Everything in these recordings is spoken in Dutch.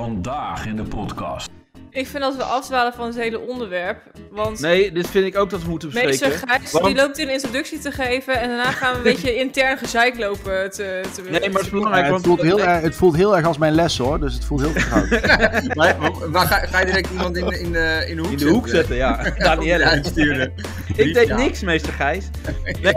Vandaag in de podcast. Ik vind dat we afdwalen van het hele onderwerp. Want Nee, dit vind ik ook dat we moeten bespreken. meester Gijs Want- die loopt een introductie te geven. En daarna gaan we een beetje intern gezeik lopen te, te Nee, maar het is Ja, belangrijk, het, want... voelt heel, erg- het voelt heel erg als mijn les hoor, dus het voelt heel vertrouwd. Maar, maar- maar ga, ga je direct iemand in, de- in, de, in de hoek in de hoek zetten, ja. Danielle. Ik deed Ja. niks, meester Gijs. Nee,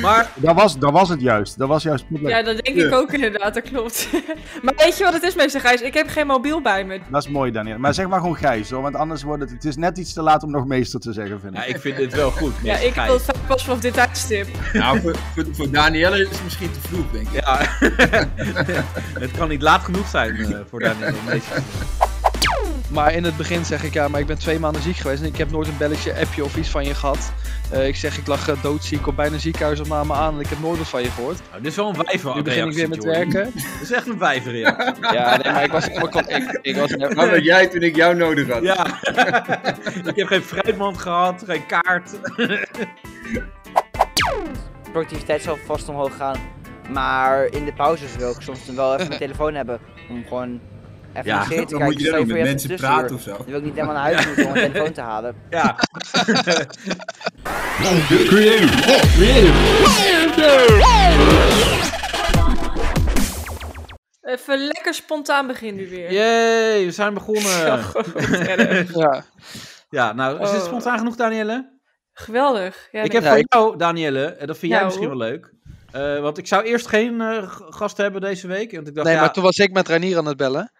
maar... dat, was, dat was het juist. Dat was juist het probleem. Ja, dat denk ik ook inderdaad, dat klopt. maar weet je wat het is, meester Gijs? Ik heb geen mobiel bij me. Dat is mooi, Daniel. Maar zeg maar gewoon Gijs hoor, want anders wordt het... Het is net iets te laat om nog meester te zeggen, vind ik. Ja, ik vind dit wel goed, Ja, ik wil het pas vanaf dit tijdstip. Nou, voor, voor, voor Danielle is het misschien te vroeg, denk ik. Ja, het kan niet laat genoeg zijn eh, voor Danielle. Maar in het begin zeg ik ja, maar ik ben twee maanden ziek geweest en ik heb nooit een belletje, appje of iets van je gehad. Eh, ik zeg ik lag eh, doodziek op bijna ziekenhuis op me aan en ik heb nooit wat van je gehoord. Nou, dit is wel een wijver Nu begin ik weer met werken. Dit is echt een wijverreactie. Ja, nee, maar ik was helemaal kon- ik, ik was Wat had jij toen ik jou nodig had? Ja, ik heb geen fruitmand gehad, geen kaart. productiviteit zal vast omhoog gaan. Maar in de pauzes wil ik soms wel even mijn telefoon hebben. Om gewoon even Ja, een Dan moet je dan met mensen een praten of zo. Dan wil ik niet helemaal naar huis moeten om mijn telefoon te halen. Ja, Even lekker spontaan begin nu weer. Yay, we zijn begonnen. Ja. Ja, nou, is het Oh. spontaan genoeg, Danielle? Geweldig. Ja, ik heb Ja, voor ik- jou, Danielle, en dat vind jij Nou. misschien wel leuk. eh, want ik zou eerst geen eh, g- gast hebben deze week. Want ik dacht, Nee, ja, maar toen was ik met Ranier aan het bellen.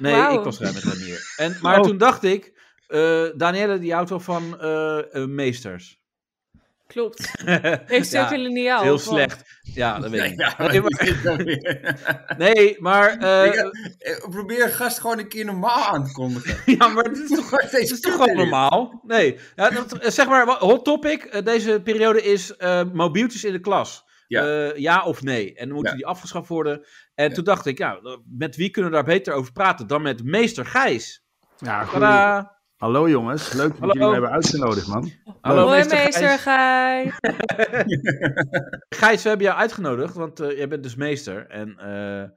Nee, ik was er met Ranier. En, maar Oh. toen dacht ik, eh Danielle die wel van eh, eh, meesters. Klopt. Heeft Ja, ook een lineaal? Heel slecht. Ja, dat weet ik. Ja, Nee, maar, nee, maar, Ik, probeer gast gewoon een keer normaal aan te kondigen. ja, maar dit is toch, steeds is toch gewoon normaal? Nee, ja, dat, zeg maar, hot topic. deze periode is eh, mobieltjes in de klas. Ja. Ja, ja of nee? En dan moeten Ja. die afgeschaft worden. En Ja. toen dacht ik, ja, met wie kunnen we daar beter over praten dan met meester Gijs? Ja, goed. Hallo jongens, leuk dat Hallo. jullie me hebben uitgenodigd man. Hallo Hoi meester, meester Gijs. Gijs. Gijs, we hebben jou uitgenodigd, want eh, jij bent dus meester. En eh, eh,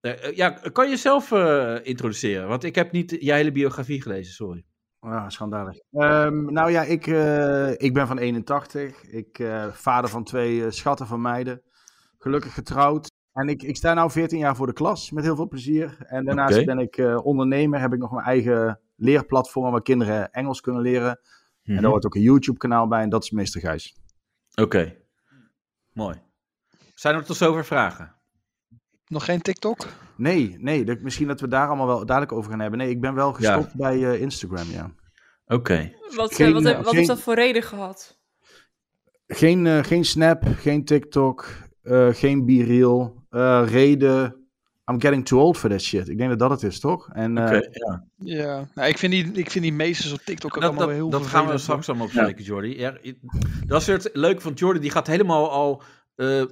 eh, ja, kan je jezelf eh, introduceren? Want ik heb niet je hele biografie gelezen, sorry. Ah, schandalig. Ehm, nou ja, ik, eh, ik ben van 81. Ik eh vader van twee eh, schatten van meiden. Gelukkig getrouwd. En ik, ik sta nu 14 jaar voor de klas, met heel veel plezier. En daarnaast ben ik eh, ondernemer, heb ik nog mijn eigen leerplatform waar kinderen Engels kunnen leren. En daar hoort ook een YouTube-kanaal bij en dat is Meester Gijs. Oké, mooi. Zijn er tot zover vragen? Nog geen TikTok? Nee, nee, dat- misschien dat we daar allemaal wel dadelijk over gaan hebben. Nee, ik ben wel gestopt bij eh, Instagram, ja. Oké. Wat, eh, Geen, wat, eh, heb- wat geen- heeft dat voor reden gehad? Geen, eh, geen Snap, geen TikTok, eh, geen BeReal. eh reden, I'm getting too old for that shit. Ik denk dat dat het is, toch? En eh, Oké, ja. Ja. Nou, ik, vind die, ik vind die meesters op TikTok ook Dat, allemaal dat, heel dat gaan we straks allemaal bespreken, Jordi. Ja, i- dat is weer het leuke van Jordi. Die gaat helemaal al eh, eh,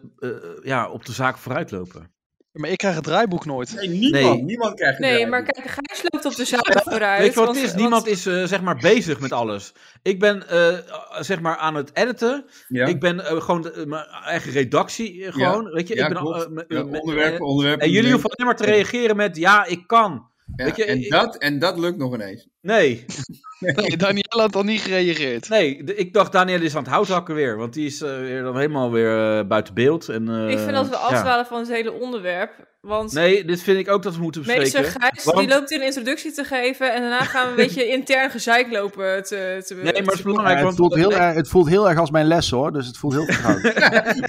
ja, op de zaak vooruitlopen. Maar ik krijg het draaiboek nooit. Nee, niemand. Nee. Niemand krijgt het Nee, maar kijk, Gijs loopt op de vooruit. Weet je wat want- het is? want- Niemand is eh, zeg maar bezig met alles. Ik ben eh, zeg maar aan het editen. Ja? Ik ben eh, gewoon de- mijn eigen redactie eh, gewoon. Weet je, Ja, ik ben eh, onderwerpen, eh. En jullie hoeven alleen maar te reageren met ja, ik kan. Ja, weet je, en, ik- dat, en dat lukt nog ineens. Nee, Nee, Danielle had al niet gereageerd. nee. de- ik dacht Daniel is aan het houthakken weer. Want die is eh, weer dan helemaal weer eh, buiten beeld. En, eh, Ik vind dat we ja. afdwalen van het hele onderwerp. Want Nee, dit vind ik ook dat we moeten meester bespreken. Gijs Want- die loopt een introductie te geven. En daarna gaan we een beetje intern gezeik lopen te, te Nee, maar het is belangrijk. het, voelt heel erg, het voelt heel erg als mijn les hoor, dus het voelt heel vertrouwd.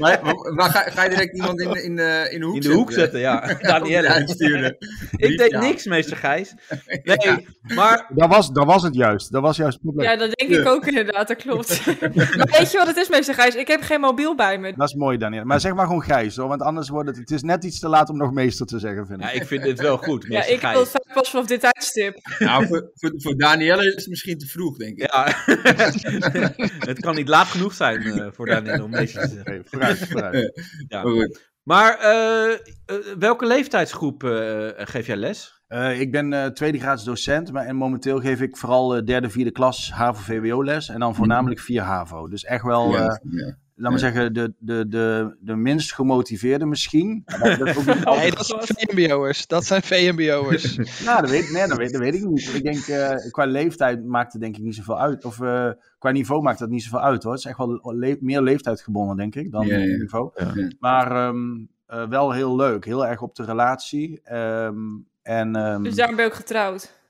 maar, ga, ga je direct iemand in, de- in, de, in de hoek in de hoek zetten, ja. Danielle. Uitsturen. Ik deed Ja. niks, meester Gijs. Nee, Ja. maar dat, was, dat was het juist, dat was juist het probleem. Ja, dat denk ik ook inderdaad, dat klopt. maar weet je wat het is, meester Gijs? Ik heb geen mobiel bij me. Dat is mooi, Daniel. Maar zeg maar gewoon Gijs hoor, want anders wordt het... Het is net iets te laat om nog meester te zeggen, vind ik. ja, ik vind dit wel goed, Ja, meester ik wil Gijs. het vaak pas vanaf dit tijdstip. Nou, voor, voor, voor Danielle is het misschien te vroeg, denk ik. Ja, het kan niet laat genoeg zijn eh, voor Daniel om meester te zeggen. Vooruit, vooruit. Ja. Maar goed. Maar eh, eh, welke leeftijdsgroep eh, geef jij les? Eh, ik ben eh tweede graads docent, maar en momenteel geef ik vooral derde, vierde klas HAVO-VWO les. En dan voornamelijk 4 HAVO. Dus echt wel Ja, eh, ja. Laat maar zeggen, de, de, de, de minst gemotiveerde misschien. Maar dat is ook niet Nee, dat zijn VMBO'ers. Dat zijn VMBO'ers. Nou, dat weet, nee, dat, weet, dat weet ik niet. Ik denk, eh, qua leeftijd maakt het denk ik niet zoveel uit. Of eh, qua niveau maakt dat niet zoveel uit hoor. Het is echt wel le- meer leeftijd gebonden, denk ik, dan Ja, ja. niveau. Ja. Maar ehm, eh, wel heel leuk. Heel erg op de relatie. Ehm, en ehm, Dus daarom ben je ook getrouwd.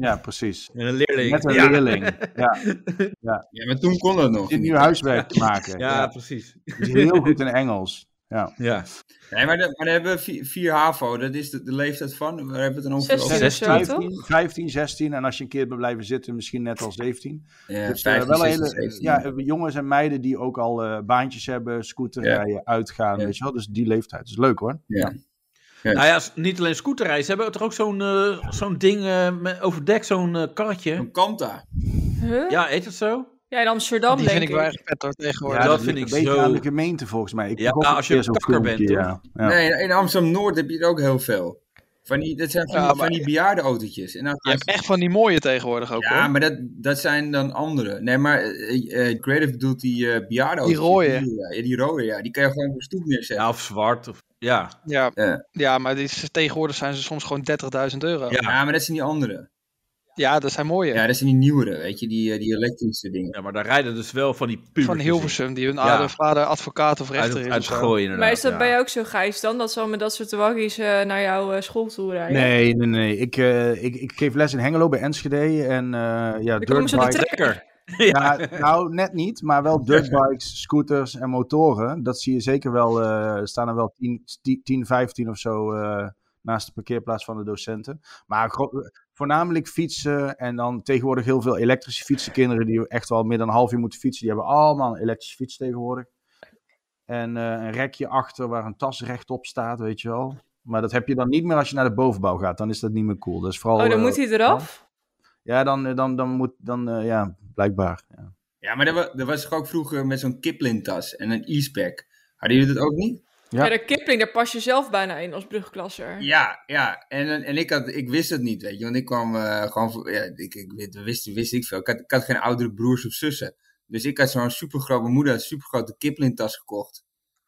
Ja, precies. En een leerling. Met een ja. leerling. Ja, Ja, maar toen kon dat nog. dit niet. nu huiswerk te maken. Ja, Ja. precies. Is heel goed in Engels. Ja. Ja. Nee, maar, de, maar dan hebben we vier, vier HAVO. Dat is de, de leeftijd van. Waar hebben we het dan over? 16 Over- of zo, 16, toch? 15, 16 en als je een keer bent blijven zitten, misschien net al 17. Ja, Dus, eh, 15, wel een 16, hele, 17. ja, eh, jongens en meiden die ook al eh, baantjes hebben, scooter Ja. rijden, uitgaan, Ja. weet je wel. Dus die leeftijd is leuk hoor. Ja. Nou ja, niet alleen scooterrijden. Ze hebben toch ook zo'n eh, zo'n ding eh, met overdek, zo'n eh, karretje. Een Kanta. Huh? Ja, heet het zo? Ja, in Amsterdam Die denk vind ik wel erg vet hoor, tegenwoordig. Ja, dat vind een ik beetje zo- aan de gemeente volgens mij. Ik Ja, kocht als een je zo'n kakker bent, ja. Ja. Nee, in Amsterdam-Noord heb je er ook heel veel. Van die, dat zijn van, Ja, die, maar- van die bejaardenautootjes. En dan Je hebt echt van die mooie tegenwoordig ook Ja, hoor. maar dat, dat zijn dan andere. Nee, maar Creative bedoelt die eh bejaardenautootjes. Die rode. Ja, ja, die rode, ja. Die kan je gewoon op de stoep neerzetten. Ja, of zwart. Of, ja. Ja, Ja. ja maar die, tegenwoordig zijn ze soms gewoon 30.000 euro. Ja. Maar dat zijn die andere. Ja, dat zijn mooie. Ja, dat zijn die nieuwere, weet je. Die, eh, die elektrische dingen. ja, maar daar rijden dus wel van die pubertjes van. Hilversum, die hun Ja. oude vader advocaat of rechter is. uit inderdaad. Maar is dat ja. bij jou ook zo, Gijs, dan? Dat ze al met dat soort waggies eh, naar jouw eh, school toe rijden? Nee, nee, nee. Ik, eh, ik, ik geef les in Hengelo bij Enschede en eh ja, Dan Ja, nou, net niet, maar wel dirtbikes, scooters en motoren. Dat zie je zeker wel. eh, Er staan er wel 10, 10 15 of zo eh, naast de parkeerplaats van de docenten. Maar voornamelijk fietsen en dan tegenwoordig heel veel elektrische fietsen. Kinderen die echt wel meer dan een half uur moeten fietsen, die hebben allemaal een elektrische fiets tegenwoordig. En eh, een rekje achter waar een tas rechtop staat, weet je wel. Maar dat heb je dan niet meer als je naar de bovenbouw gaat. Dan is dat niet meer cool. Dat is vooral, Oh, dan eh, moet hij eraf? Ja, dan, eh, dan, dan moet... Dan, eh, ja, blijkbaar. Ja. Ja, maar dat was, dat was toch ook vroeger met zo'n Kipling-tas en een e-spec. Hadden jullie dat ook niet? Ja. Ja. de Kipling, daar pas je zelf bijna in als brugklasser. Ja, ja. En, en ik, had, ik wist het niet, weet je. Want ik kwam eh, gewoon... Ja, ik, ik wist, wist, wist ik veel. Ik had, ik had geen oudere broers of zussen. Dus ik had zo'n supergrote... Mijn moeder had een supergrote Kipling-tas gekocht.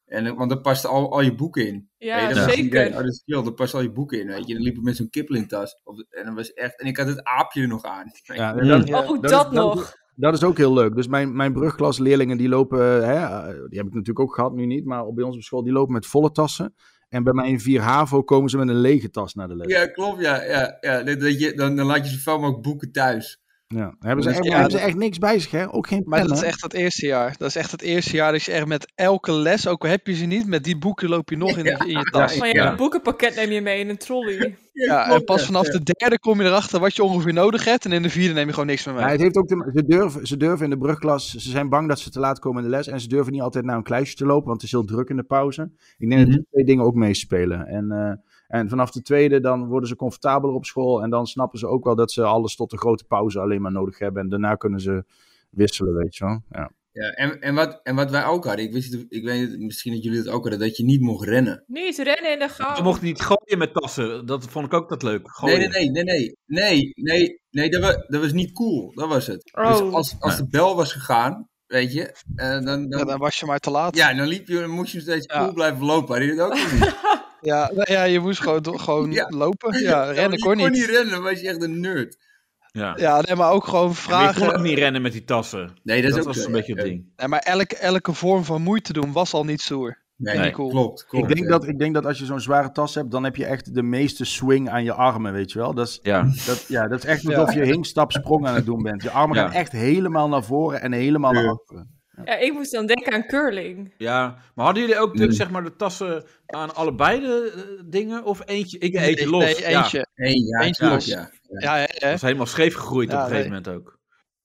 En, eh, want daar paste al, al je boeken in. Ja, je, dat zeker. Oh, dat is chill, daar paste al je boeken in, weet je. Dan liep ik met zo'n Kipling-tas. En, dat was echt, en ik had het aapje er nog aan. Ja, dat- Ja. Oh, dat dat, is- nog. Dat is ook heel leuk. Dus mijn, mijn brugklasleerlingen die lopen, hè, eh, die heb ik natuurlijk ook gehad, nu niet, maar bij ons op school, die lopen met volle tassen. En bij mij in 4 HAVO komen ze met een lege tas naar de les. Ja, klopt, ja. ja, ja. Je, dan, dan laat je zoveel mogelijk boeken thuis. Ja. Hebben, ze Dus echt, ja, hebben ze echt niks bij zich, hè? Ook geen Maar dat is echt het eerste jaar. Dat is echt het eerste jaar dat je echt met elke les, ook al heb je ze niet, met die boeken loop je nog in, in je tas. Van je Ja. boekenpakket neem je mee in een trolley. Ja, en pas ja. vanaf de derde kom je erachter wat je ongeveer nodig hebt. En in de vierde neem je gewoon niks meer Ja, mee. het heeft ook te, ze, durven, ze durven in de brugklas, ze zijn bang dat ze te laat komen in de les. En ze durven niet altijd naar een kluisje te lopen, want het is heel druk in de pauze. Ik denk dat Mhm. die twee dingen ook meespelen. En, eh, en vanaf de tweede, dan worden ze comfortabeler op school. En dan snappen ze ook wel dat ze alles tot de grote pauze alleen maar nodig hebben. En daarna kunnen ze wisselen, weet je wel. Ja. Ja, en, en, wat, en wat wij ook hadden, ik, wist, ik weet misschien dat jullie het ook hadden, dat je niet mocht rennen. Niet rennen in de gang. We mochten niet gooien met tassen. Dat vond ik ook dat leuk. Nee, Gooien. nee, nee, nee, nee, nee, nee, nee dat, was, dat was niet cool, dat was het. Oh. Dus als, als de bel was gegaan, weet je, eh, dan, Ja, dan, was je maar te laat. ja, dan liep je, dan moest je steeds Ja. cool blijven lopen. Hadden jullie dat ook niet? Ja, nou ja, je moest gewoon, gewoon Ja. lopen. Ja, rennen kon je kon niet. niet rennen, dan was je echt een nerd. Ja. Ja, nee, maar ook gewoon Maar je kon ook vragen. niet rennen met die tassen. Nee, dat, Dat, is ook was een beetje het ding. Nee, maar elke, elke vorm van moeite doen was al niet stoer. Nee, Nee. Cool. klopt, klopt. Ik, denk ja. dat, ik denk dat als je zo'n zware tas hebt, dan heb je echt de meeste swing aan je armen, weet je wel. Dat is, Ja. dat, ja, dat is echt alsof je hinkstap sprong aan het doen bent. Je armen Ja. gaan echt helemaal naar voren en helemaal naar achteren. Ja, ik moest dan denken aan curling. ja. Maar hadden jullie ook de, Mm. zeg maar, de tassen aan allebei de eh, dingen? Of eentje? Ik Nee, eentje los. Nee, Ja. eentje. Ja, Eentje los. ja. Ja, hè, hè. Dat is helemaal scheef gegroeid Ja, op een gegeven nee. moment ook.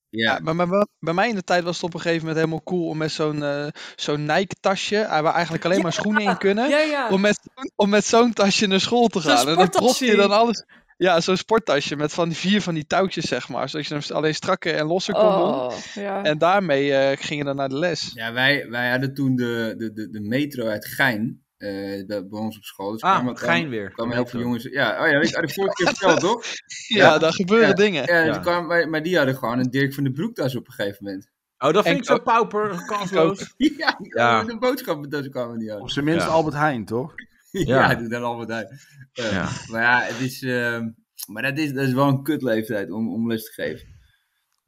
Ja, Ja, maar, maar, maar bij mij in de tijd was het op een gegeven moment helemaal cool om met zo'n eh zo'n Nike-tasje, eh, waar eigenlijk alleen maar schoenen in kunnen, Ja, ja. om met, om met zo'n tasje naar school te gaan. En dan prop je dan alles. Ja, zo'n sporttasje met van die vier van die touwtjes, zeg maar. Zodat je hem alleen strakker en losser kon doen. Oh, ja. En daarmee eh ging je dan naar de les. ja wij, wij hadden toen de, de, de, de metro uit Gein, eh, bij, bij ons op school. Dus Ah, gein weer. kwamen heel veel jongens. Ja, oh ja, weet je, ik vorige keer verteld, toch? Ja, daar gebeuren dingen. Ja, die kwamen, maar, maar die hadden gewoon een Dirk van de Broektas op een gegeven moment. Oh, dat vind En ik zo pauper, kansloos. Ja, die Ja. kwamen- de boodschappentas kwamen niet Op aan. zijn minst Ja. Albert Heijn, toch? Ja, Ja. doe dan Albert Heijn. Eh, Ja. Maar ja, het is, ehm, maar dat is, dat is wel een kutleeftijd om, om les te geven.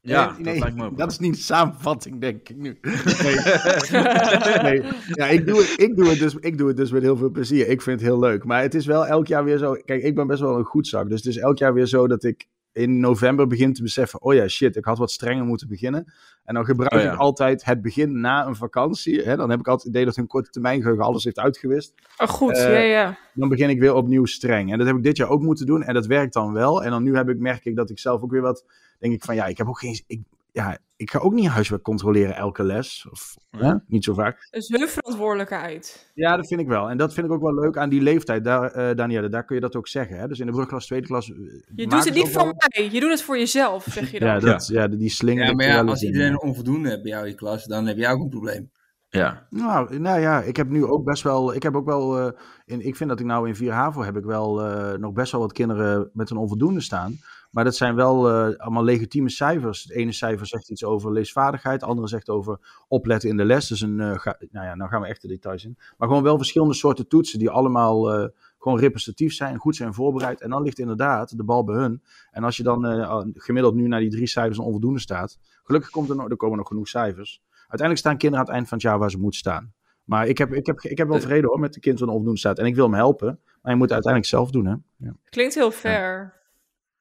Ja, Nee, dat nee, lijkt me ook. dat is niet de samenvatting, denk ik nu. Nee. nee. Ja, ik doe, het, ik, doe het dus, ik doe het dus met heel veel plezier. Ik vind het heel leuk. Maar het is wel elk jaar weer zo. Kijk, ik ben best wel een goed zak. Dus het is elk jaar weer zo dat ik in november begin te beseffen: oh ja, shit, ik had wat strenger moeten beginnen. En dan gebruik Oh ja. ik altijd het begin na een vakantie. Hè? Dan heb ik altijd het idee dat hun korte termijn geheugen alles heeft uitgewist. Oh, goed, Eh, ja, ja. Dan begin ik weer opnieuw streng. En dat heb ik dit jaar ook moeten doen. En dat werkt dan wel. En dan nu heb ik, merk ik dat ik zelf ook weer wat. Denk ik van ja, ik heb ook geen. Ik, ja, ik ga ook niet huiswerk controleren elke les. Of hè? niet zo vaak. Is hun verantwoordelijkheid. Ja, dat vind ik wel. En dat vind ik ook wel leuk aan die leeftijd. Daar, eh Danielle, daar kun je dat ook zeggen. Hè? Dus in de brugklas, tweede klas. eh, Je doet het niet voor wel- mij, je doet het voor jezelf, zeg je dan. Ja, dat, ja. die slinger. Ja, maar ja, als iedereen een onvoldoende hebt bij jou in je klas, dan heb jij ook een probleem. Ja. Nou, nou ja, ik heb nu ook best wel. Ik heb ook wel. eh, in, ik vind dat ik nou in 4 HAVO heb ik wel eh, nog best wel wat kinderen met een onvoldoende staan. Maar dat zijn wel eh, allemaal legitieme cijfers. Het ene cijfer zegt iets over leesvaardigheid, het andere zegt over opletten in de les. Dus een, eh, ga- nou ja, nou gaan we echt de details in. Maar gewoon wel verschillende soorten toetsen die allemaal eh, gewoon representatief zijn, goed zijn voorbereid. En dan ligt inderdaad de bal bij hun. En als je dan gemiddeld nu naar die drie cijfers een onvoldoende staat, gelukkig komt er, nog, er komen nog genoeg cijfers. Uiteindelijk staan kinderen aan het eind van het jaar waar ze moeten staan. Maar ik heb, ik heb, ik heb wel vrede hoor met de kind een onvoldoende staat. En ik wil hem helpen. Maar je moet het uiteindelijk zelf doen hè. Ja, Klinkt heel fair.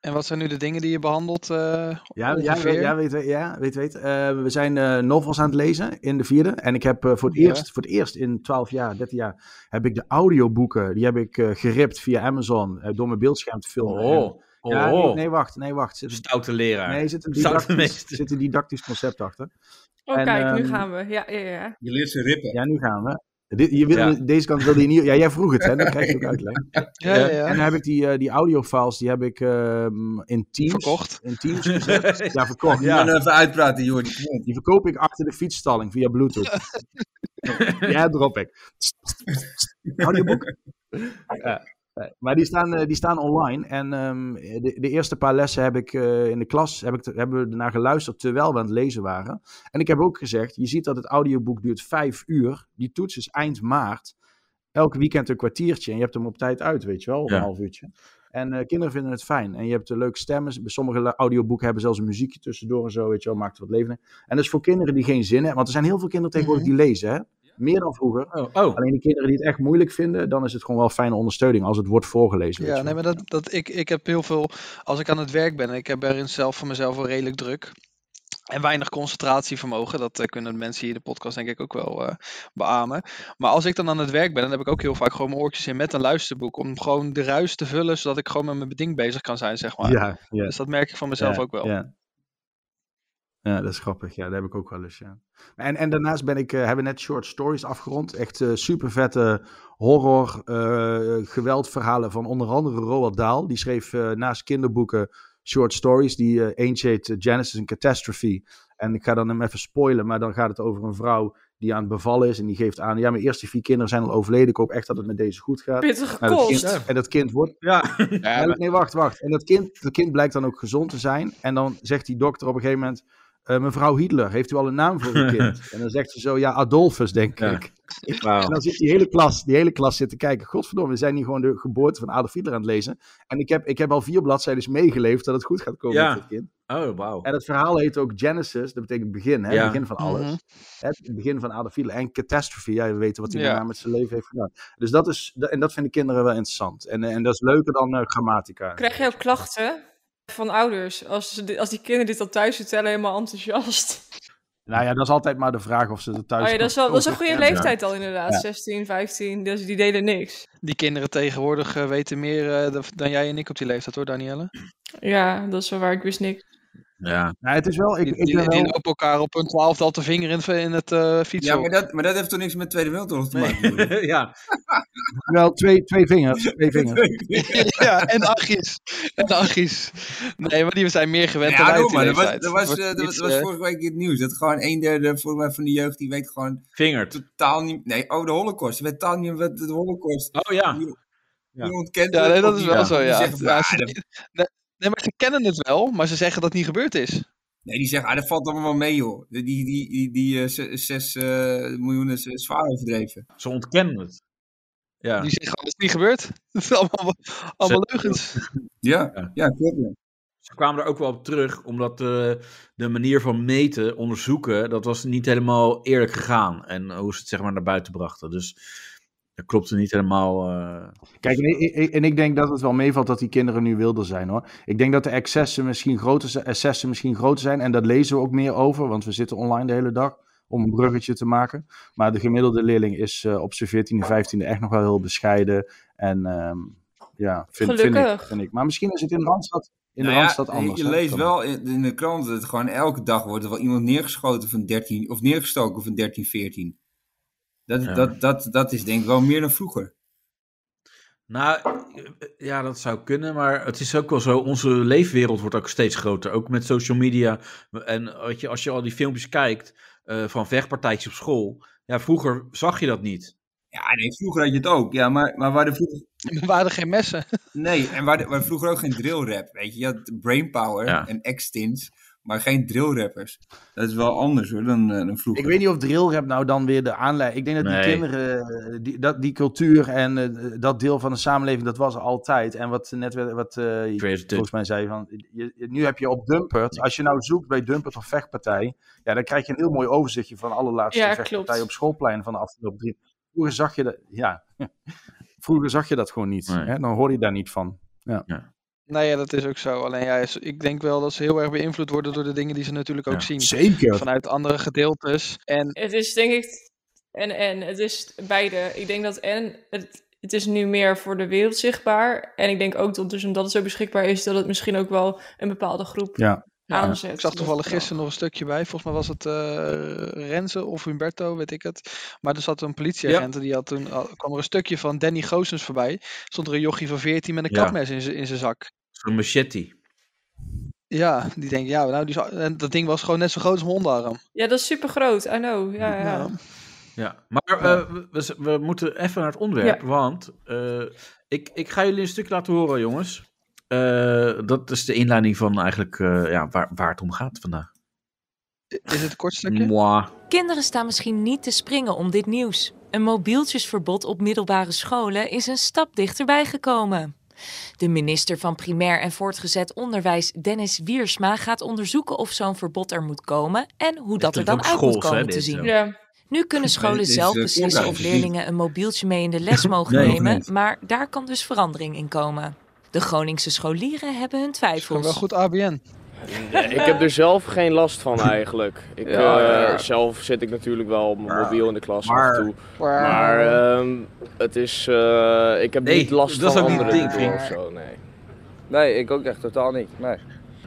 En wat zijn nu de dingen die je behandelt? eh, ja, ja, ja weet, ja, weet, weet. Eh, we zijn eh, novels aan het lezen in de vierde. En ik heb eh, voor, het Ja. eerst, voor het eerst in 12 jaar, 13 jaar, heb ik de audioboeken, die heb ik eh, geript via Amazon eh, door mijn beeldscherm te filmen. Oh, En- ja, oh. nee, nee, wacht, nee, wacht. Zit een, Stoute leraar. nee, zit een, Stoute didactisch, zit een didactisch concept achter. Oh, En, kijk, nu ehm, gaan we. Ja, ja, ja. Je leert ze rippen. Ja, nu gaan we. Je wil, Ja. Deze kant wilde je niet... Ja, jij vroeg het, hè? Dan krijg je ook uitleg. Ja, ja, ja. En dan heb ik die, eh, die audiofiles, die heb ik ehm, in Teams... Verkocht. In Teams gezet. Ja, verkocht. Ja. Dan even uitpraten, Jordi. Kom op. Die verkoop ik achter de fietsstalling via Bluetooth. ja, drop ik. Audioboek. Ja. Maar die staan, eh, die staan online. En ehm, de, de eerste paar lessen heb ik eh, in de klas heb ik, te- hebben we ernaar geluisterd terwijl we aan het lezen waren. En ik heb ook gezegd, je ziet dat het audioboek duurt vijf uur. Die toets is eind maart. Elk weekend een kwartiertje. En je hebt hem op tijd uit, weet je wel, Ja. een half uurtje. En eh, kinderen vinden het fijn. En je hebt de leuke stemmen. Sommige audioboeken hebben zelfs een muziekje tussendoor en zo, weet je wel. Maakt het wat levendig. En dat is voor kinderen die geen zin hebben. Want er zijn heel veel kinderen tegenwoordig die lezen, hè. Meer dan vroeger. Oh, oh. Alleen die kinderen die het echt moeilijk vinden, dan is het gewoon wel fijne ondersteuning als het wordt voorgelezen. Ja, nee, maar dat, dat, ik, ik heb heel veel, als ik aan het werk ben, ik heb erin zelf voor mezelf wel redelijk druk. En weinig concentratievermogen, dat eh, kunnen de mensen hier in de podcast denk ik ook wel eh beamen. Maar als ik dan aan het werk ben, dan heb ik ook heel vaak gewoon mijn oortjes in met een luisterboek. Om gewoon de ruis te vullen, zodat ik gewoon met mijn ding bezig kan zijn, zeg maar. Ja, ja. Dus dat merk ik van mezelf ook wel. Ja. Ja, dat is grappig. Ja, dat heb ik ook wel eens, ja. En, en daarnaast ben ik, eh, hebben we net short stories afgerond. Echt eh, super vette horror, eh, geweldverhalen van onder andere Roald Dahl. Die schreef eh, naast kinderboeken short stories. Die eh, eentje heet Genesis and Catastrophe. En ik ga dan hem even spoilen, maar dan gaat het over een vrouw die aan het bevallen is. En die geeft aan, ja, mijn eerste vier kinderen zijn al overleden. Ik hoop echt dat het met deze goed gaat. Pittige Maar dat kost. kind, en dat kind wordt Ja. ja, nee, wacht, wacht. En dat kind, dat kind blijkt dan ook gezond te zijn. En dan zegt die dokter op een gegeven moment... eh, mevrouw Hitler, heeft u al een naam voor uw kind? en dan zegt ze zo, ja, Adolphus, denk Ja. ik. En dan zit die hele klas, die hele klas zit te kijken. Godverdomme, we zijn hier gewoon de geboorte van Adolf Hitler aan het lezen. En ik heb, ik heb al vier bladzijden meegeleefd dat het goed gaat komen Ja. met dit kind. Oh, wauw. En het verhaal heet ook Genesis, dat betekent begin, hè? Ja. Begin van alles. Mhm. Het begin van Adolf Hitler. En catastrophe, ja, we weten wat hij Ja. daarna met zijn leven heeft gedaan. Dus dat is, en dat vinden kinderen wel interessant. En, en dat is leuker dan eh, grammatica. Krijg je ook klachten van ouders als, ze als die kinderen dit al thuis vertellen, helemaal enthousiast? Nou ja, dat is altijd maar de vraag of ze er thuis... Oh ja, dat is, wel, dat is een goede leeftijd al inderdaad. Ja. 16, 15, dus die delen niks. Die kinderen tegenwoordig eh, weten meer eh, dan- dan jij en ik op die leeftijd hoor, Danielle. Ja, dat is wel waar, ik wist niks. Ja. Nou, het is wel... Ik, Die, ik die, ben die wel... lopen elkaar op hun twaalfde al de vinger in, het- in het eh fietsen. Ja, maar dat, maar dat heeft toch niks met Tweede Wereldoorlog te maken? ja. Wel twee, twee vingers. Twee vingers. ja, en Achis. En Achis. Nee, maar die zijn meer gewend dan Ja, op die maar. Dat was, leeftijd. dat was, eh, dat was eh, vorige week in het nieuws. Dat gewoon een derde volgens mij van de jeugd, die weet gewoon Vingert. totaal niet... Nee, oh, de holocaust. Weet totaal niet wat de holocaust... Oh ja. Die, Ja. die ontkent Ja, nee, dat is wel zo, ja. zegt, Ja, "Ah, dat- Nee, maar ze kennen het wel, maar ze zeggen dat het niet gebeurd is. Nee, die zeggen, ah, dat valt allemaal wel mee, joh. Die, die, die, die, eh, zes- zes eh, miljoen is zwaar overdreven. Ze ontkennen het. Ja. Die zeggen gewoon, dat is niet gebeurd. Het is allemaal, allemaal leugens. Ja, Ja. ja, klopt. Ja. Ze kwamen er ook wel op terug, omdat eh, de manier van meten, onderzoeken, dat was niet helemaal eerlijk gegaan. En hoe ze het zeg maar naar buiten brachten. Dus dat klopte niet helemaal. eh, Kijk, en ik, ik- en ik denk dat het wel meevalt dat die kinderen nu wilder zijn hoor. Ik denk dat de excessen misschien groter, zijn- excessen misschien groter zijn. En dat lezen we ook meer over, want we zitten online de hele dag om een bruggetje te maken. Maar de gemiddelde leerling is eh, op zijn 14e, 15e echt nog wel heel bescheiden. En ehm, ja, vind, vind, ik, Gelukkig. vind ik. Maar misschien is het in de Randstad, in de Nou ja, Randstad anders. Je hè. leest wel in, in de krant dat gewoon elke dag wordt er wel iemand neergeschoten van 13, of neergestoken van 13, 14. Dat, Ja. dat, dat, dat is denk ik wel meer dan vroeger. Nou, ja, dat zou kunnen, maar het is ook wel zo, onze leefwereld wordt ook steeds groter, ook met social media. En weet je, als je al die filmpjes kijkt eh, van vechtpartijtjes op school, ja, vroeger zag je dat niet. Ja, nee, vroeger had je het ook. Ja, maar, maar waar de vroeger... Er waren geen messen. Nee, en waar, de- waar vroeger ook geen drillrap, weet je. Je had brainpower Ja. en extins, maar geen drillrappers. Dat is wel anders hoor, dan, eh, dan vroeger. Ik weet niet of drillrap nou dan weer de aanleiding... Ik denk dat die Nee. kinderen, eh, die, dat, die cultuur en eh, dat deel van de samenleving, dat was er altijd. En wat net wat eh, het. volgens mij zei van, je, je- nu heb je op Dumpert, als je nou zoekt bij Dumpert of vechtpartij, ja, dan krijg je een heel mooi overzichtje van alle laatste Ja, vechtpartijen op schoolplein van de afgelopen drie. Vroeger zag je dat, ja, vroeger zag je dat gewoon niet. Nee. Hè? Dan hoorde je daar niet van. Nou ja, dat is ook zo. Alleen ja, is- ik denk wel dat ze heel erg beïnvloed worden door de dingen die ze natuurlijk ook Ja. zien. Zeker. Vanuit andere gedeeltes. En Het is denk ik en en. Het is beide. Ik denk dat en het, het is nu meer voor de wereld zichtbaar. En ik denk ook dat dus omdat het zo beschikbaar is, dat het misschien ook wel een bepaalde groep Ja. Aanzet. ik zag toevallig gisteren nog een stukje bij. Volgens mij was het eh Renze of Humberto, weet ik het. Maar er zat een politieagent en die had toen al- kwam er een stukje van Danny Goossens voorbij. Stond er een jochie van 14 met een Ja. kapmes in zijn in zijn zak. Zo'n machete. Ja, die denkt, ja, nou, die en dat ding was gewoon net zo groot als mijn onderarm. Ja, dat is super groot. I know. Ja, ja. Ja. Ja, maar eh, we, we, we moeten even naar het onderwerp, want eh, ik, ik ga jullie een stuk laten horen, jongens. Eh, dat is de inleiding van eigenlijk eh, ja, waar, waar het om gaat vandaag. Is het een kort stukje? Moi. Kinderen staan misschien niet te springen om dit nieuws. Een mobieltjesverbod op middelbare scholen is een stap dichterbij gekomen. De minister van Primair en Voortgezet Onderwijs, Dennis Wiersma, gaat onderzoeken of zo'n verbod er moet komen en hoe dat er dan uit moet schools, komen te zien. Ja. Nu kunnen scholen is, zelf eh, beslissen of leerlingen een mobieltje mee in de les mogen Nee, nemen, maar daar kan dus verandering in komen. De Groningse scholieren hebben hun Is gewoon wel twijfels. goed ABN. Nee, ik heb er zelf geen last van eigenlijk. Ik, Ja, eh, ja. Zelf zit ik natuurlijk wel op mijn mobiel in de klas maar- af en toe. Maar ehm, het is, eh, ik heb Nee, niet last dat is van ook niet andere het ding, dingen vriend. of zo, nee. Nee, ik ook echt totaal niet. Nee.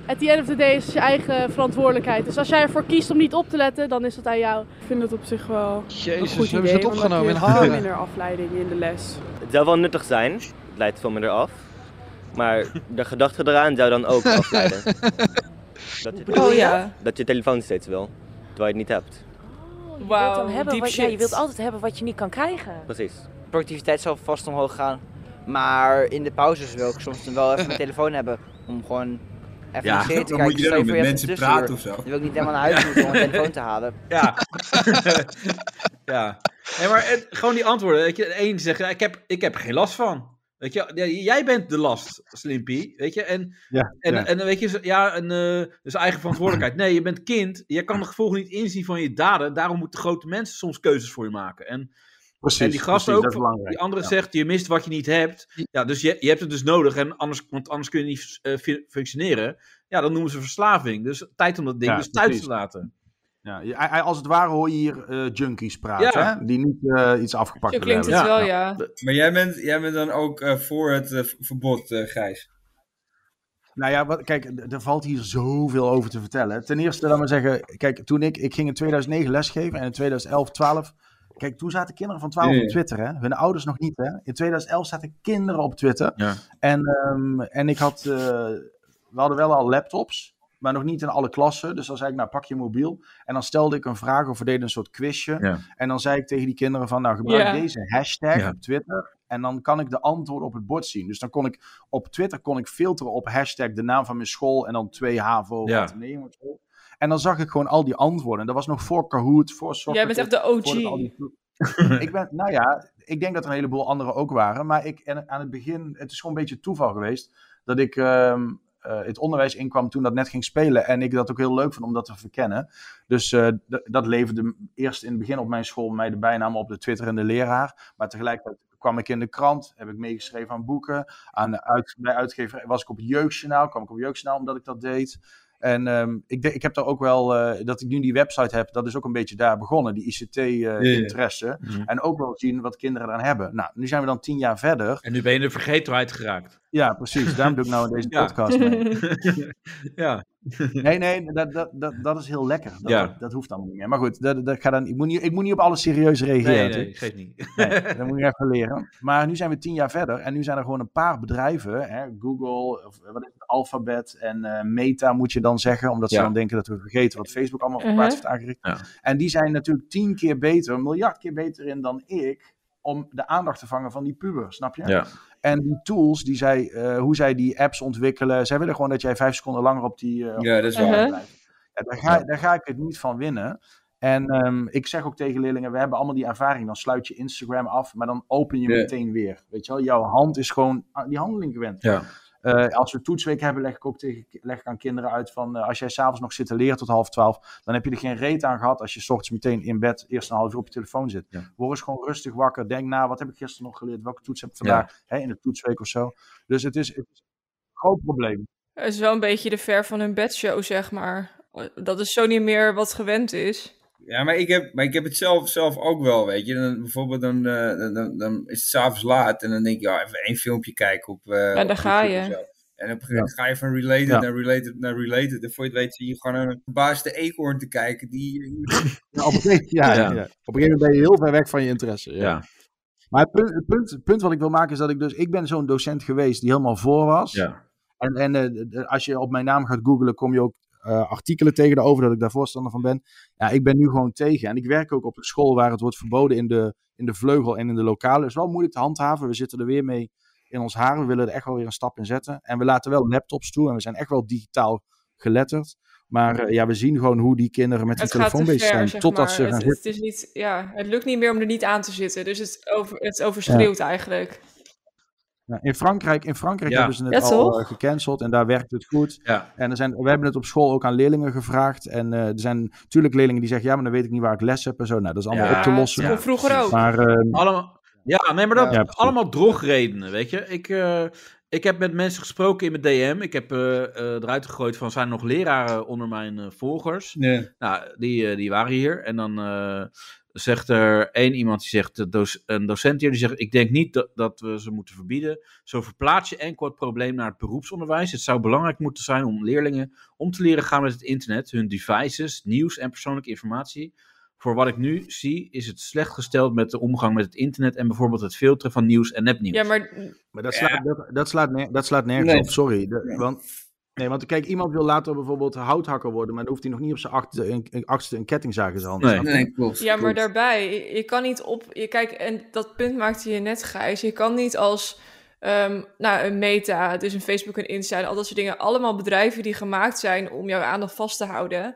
At the end of the day is het je eigen verantwoordelijkheid. Dus als jij ervoor kiest om niet op te letten, dan is het aan jou. Ik vind het op zich wel een Jezus, goed hebben ze idee, het opgenomen in veel minder afleiding in de les. Het zou wel nuttig zijn. Het leidt veel minder af. Maar de gedachte eraan zou dan ook afleiden. Dat je, Oh ja. dat je telefoon steeds wil, terwijl je het niet hebt. Wauw. dan hebben deep wat, ja, je wilt altijd hebben wat je niet kan krijgen. Precies. Productiviteit zal vast omhoog gaan. Maar in de pauzes wil ik soms dan wel even mijn telefoon hebben. Om gewoon even Ja, te Dan kijken. moet je dan met mensen praten of zo. Dan wil ik niet helemaal naar huis moeten om mijn telefoon te halen. Ja. ja. Nee, maar het, gewoon die antwoorden. Weet je, één zegt, ik, heb, ik heb er geen last van. Weet je, jij bent de last, Slimpy. Weet je, en, Ja, en, ja. en weet je, ja, een, eh, dus eigen verantwoordelijkheid. Nee, je bent kind. Je kan de gevolgen niet inzien van je daden. Daarom moeten grote mensen soms keuzes voor je maken. En, Precies. en die gast precies, ook, die andere Ja. zegt, je mist wat je niet hebt. Ja, dus je, je hebt het dus nodig, en anders, want anders kun je niet eh, fu- functioneren. Ja, dan noemen ze verslaving. Dus tijd om dat ding dus thuis te laten. Ja, als het ware hoor je hier eh, junkies praten, Ja. hè? die niet eh, iets afgepakt Zo willen klinkt het hebben. wel, ja. Maar jij bent, jij bent dan ook eh, voor het verbod, eh, Gijs? Nou ja, wat, kijk, er valt hier zoveel over te vertellen. Ten eerste, laat maar zeggen, kijk, toen ik, ik ging in 2009 lesgeven en in 2011, 12, kijk, toen zaten kinderen van 12 Ja. op Twitter, hè? Hun ouders nog niet, hè? In 2011 zaten kinderen op Twitter. Ja. En, ehm, en ik had, eh, we hadden wel al laptops, maar nog niet in alle klassen. Dus dan zei ik, nou, pak je mobiel. En dan stelde ik een vraag of we deden een soort quizje. Ja. En dan zei ik tegen die kinderen van, nou, gebruik Ja. deze hashtag Ja. op Twitter. En dan kan ik de antwoorden op het bord zien. Dus dan kon ik op Twitter kon ik filteren op hashtag de naam van mijn school en dan 2 HAVO Ja. Atheneum of zo. En dan zag ik gewoon al die antwoorden. Dat was nog voor Kahoot, voor Socrates. Jij bent echt de OG. die- ik ben, nou ja, ik denk dat er een heleboel anderen ook waren. Maar ik, en aan het begin, het is gewoon een beetje toeval geweest. Dat ik ehm, eh, het onderwijs inkwam toen dat net ging spelen. En ik dat ook heel leuk vond om dat te verkennen. Dus eh, dat leverde eerst in het begin op mijn school mij de bijnaam op de Twitter en de leraar. Maar tegelijkertijd kwam ik in de krant, heb ik meegeschreven aan boeken. Aan de bij uitgever was ik op het Jeugdjournaal, kwam ik op het Jeugdjournaal omdat ik dat deed. En ehm, ik, ik heb daar ook wel, eh, dat ik nu die website heb, dat is ook een beetje daar begonnen, die ICT-interesse. Mhm. En ook wel zien wat kinderen eraan hebben. Nou, nu zijn we dan tien jaar verder. En nu ben je in de vergetelheid geraakt. Ja, precies. Daarom doe ik nou deze Ja. podcast mee. ja. Nee, nee, dat, dat, dat, dat is heel lekker. Dat, Ja. dat, dat hoeft allemaal niet meer. Maar goed, dat, dat, ik, ga dan, ik, moet niet, ik moet niet op alles serieus reageren. Nee, nee, geeft niet. Nee, dat moet je even leren. Maar nu zijn we tien jaar verder en nu zijn er gewoon een paar bedrijven, hè, Google, of wat is het, Alphabet en eh, Meta moet je dan zeggen, omdat ze dan denken dat we vergeten wat Facebook allemaal voor Mhm. plaats heeft aangericht. Ja. En die zijn natuurlijk tien keer beter, een miljard keer beter in dan ik, om de aandacht te vangen van die puber, snap je? Ja. En die tools, die zij, eh, hoe zij die apps ontwikkelen, zij willen gewoon dat jij vijf seconden langer op die eh, op Ja, dat is waar. blijft. Ja, daar, ga, daar ga ik het niet van winnen. En ehm, ik zeg ook tegen leerlingen, we hebben allemaal die ervaring. Dan sluit je Instagram af, maar dan open je meteen weer. Weet je wel, jouw hand is gewoon aan die handeling gewend. Ja. Eh, als we toetsweek hebben, leg ik ook tegen, leg ik aan kinderen uit van... eh, als jij s'avonds nog zit te leren tot half twaalf... dan heb je er geen reet aan gehad als je 's ochtends meteen in bed... eerst een half uur op je telefoon zit. Ja. Word eens gewoon rustig wakker. Denk na, wat heb ik gisteren nog geleerd? Welke toets heb ik vandaag? Hè, in de toetsweek of zo. Dus het is, het is een groot probleem. Het is wel een beetje de ver van hun bedshow, zeg maar. Dat is zo niet meer wat gewend is. Ja, maar ik heb, maar ik heb het zelf, zelf ook wel, weet je. Dan, bijvoorbeeld dan, eh, dan, dan, dan is het s'avonds laat en dan denk je, ja, even één filmpje kijken op eh daar op ga je. En op een gegeven moment ga je van related Ja. naar related naar related. En voor je het weet zie je gewoon een verbaasde eekhoorn te kijken die... Ja, op, een gegeven, ja, Ja. ja. op een gegeven moment ben je heel ver weg van je interesse. Ja. Ja. Maar het punt, het, punt, het punt wat ik wil maken is dat ik dus... Ik ben zo'n docent geweest die helemaal voor was. Ja. En, en eh, de- de- als je op mijn naam gaat googlen, kom je ook eh, artikelen tegen daarover dat ik daar voorstander van ben. Ja, ik ben nu gewoon tegen. En ik werk ook op een school waar het wordt verboden in de, in de vleugel en in de lokalen. Het is wel moeilijk te handhaven. We zitten er weer mee in ons haar. We willen er echt wel weer een stap in zetten. En we laten wel laptops toe en we zijn echt wel digitaal geletterd. Maar eh, ja, we zien gewoon hoe die kinderen met die gaat telefoon te bezig zijn. zeg Totdat maar. ze gaan het, het, is niet, ja, het lukt niet meer om er niet aan te zitten. Dus het, over, het overschreeuwt eigenlijk. Ja, in Frankrijk, in Frankrijk Ja. hebben ze het Ja, al eh, gecanceld en daar werkt het goed. Ja. En er zijn, we hebben het op school ook aan leerlingen gevraagd. En eh, er zijn natuurlijk leerlingen die zeggen, ja, maar dan weet ik niet waar ik les heb en zo. Nou, dat is allemaal Ja, op te lossen. kon vroeger ook. Maar eh, Allemaal, ja, nee, maar dat Ja, allemaal drogredenen, weet je. Ik, eh, ik heb met mensen gesproken in mijn DM. Ik heb eh, eh, eruit gegooid van, zijn er nog leraren onder mijn eh, volgers? Ja. Nou, die, die waren hier. En dan eh, zegt er één iemand, die zegt, doc- een docent hier, die zegt, ik denk niet dat, dat we ze moeten verbieden. Zo verplaats je enkel het probleem naar het beroepsonderwijs. Het zou belangrijk moeten zijn om leerlingen om te leren gaan met het internet, hun devices, nieuws en persoonlijke informatie. Voor wat ik nu zie, is het slecht gesteld met de omgang met het internet en bijvoorbeeld het filteren van nieuws en nepnieuws. Ja, maar Maar dat slaat, dat, dat slaat, ner- dat slaat nergens Nee. op, sorry. De- want, nee, want kijk, iemand wil later bijvoorbeeld houthakker worden, maar dan hoeft hij nog niet op zijn achtste een, achtste een kettingzaag in zijn hand. Nee. Nee, klopt. Ja, maar klopt. daarbij, je, kan niet op. Je, kijk, en dat punt maakte je net, Gijs. Je kan niet als. ehm, nou, een Meta, dus een Facebook en Insta en al dat soort dingen. Allemaal bedrijven die gemaakt zijn om jouw aandacht vast te houden.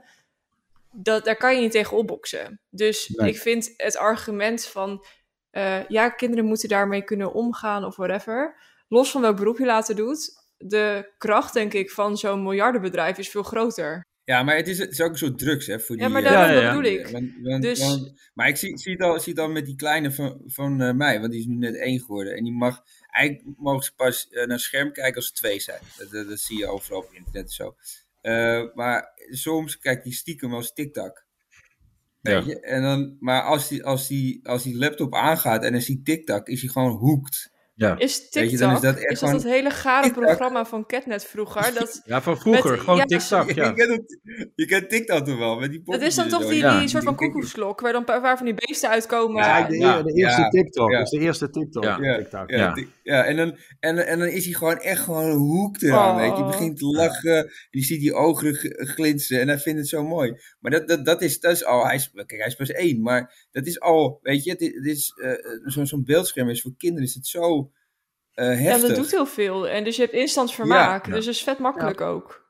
Dat, daar kan je niet tegen opboksen. Dus Nee. ik vind het argument van. eh, ja, kinderen moeten daarmee kunnen omgaan of whatever. Los van welk beroep je later doet. De kracht, denk ik, van zo'n miljardenbedrijf is veel groter. Ja, maar het is, het is ook een soort drugs, hè, voor die... Ja, maar eh, daarom Ja, ja, ja. dat bedoel ik. Want, want- Dus- want- maar ik zie, zie, het al, zie het al met die kleine van, van eh, mij, want die is nu net één geworden. En die mag, eigenlijk mogen ze pas eh, naar het scherm kijken als ze twee zijn. Dat, dat, dat zie je overal op internet en zo. Eh, maar soms kijkt die stiekem wel eens TikTok. Weet je? En dan, maar als die, als, die, als die laptop aangaat en hij ziet TikTok, is hij gewoon hooked. Ja. Is Weet TikTok, je, dan is is dat dat, echt dat gewoon- hele gare TikTok. programma van Catnet vroeger? Dat, Ja, van vroeger, Met- gewoon ja, TikTok, ja. je, kent het- je kent TikTok toch wel, met die dat is dan toch die, die soort van koekoeksklok, waar dan een paar van die beesten uitkomen. Ja, de, ja, de eerste ja, TikTok. ja. Dat is de eerste TikTok. Ja. Ja, TikTok. ja, Ja. tik- ja, en, dan, en, en dan is hij gewoon echt gewoon hoekt eraan, Oh. weet je. Je begint te lachen, en je ziet die ogen g- glinsteren en hij vindt het zo mooi. Maar dat, dat, dat, is, dat is al, hij is, kijk, hij is pas één, maar dat is al, weet je, het is, is, eh, zo'n zo'n beeldscherm is voor kinderen is het zo eh, Ja, heftig. dat doet heel veel. En dus je hebt instant vermaak. Ja. Dus dat is vet makkelijk ook.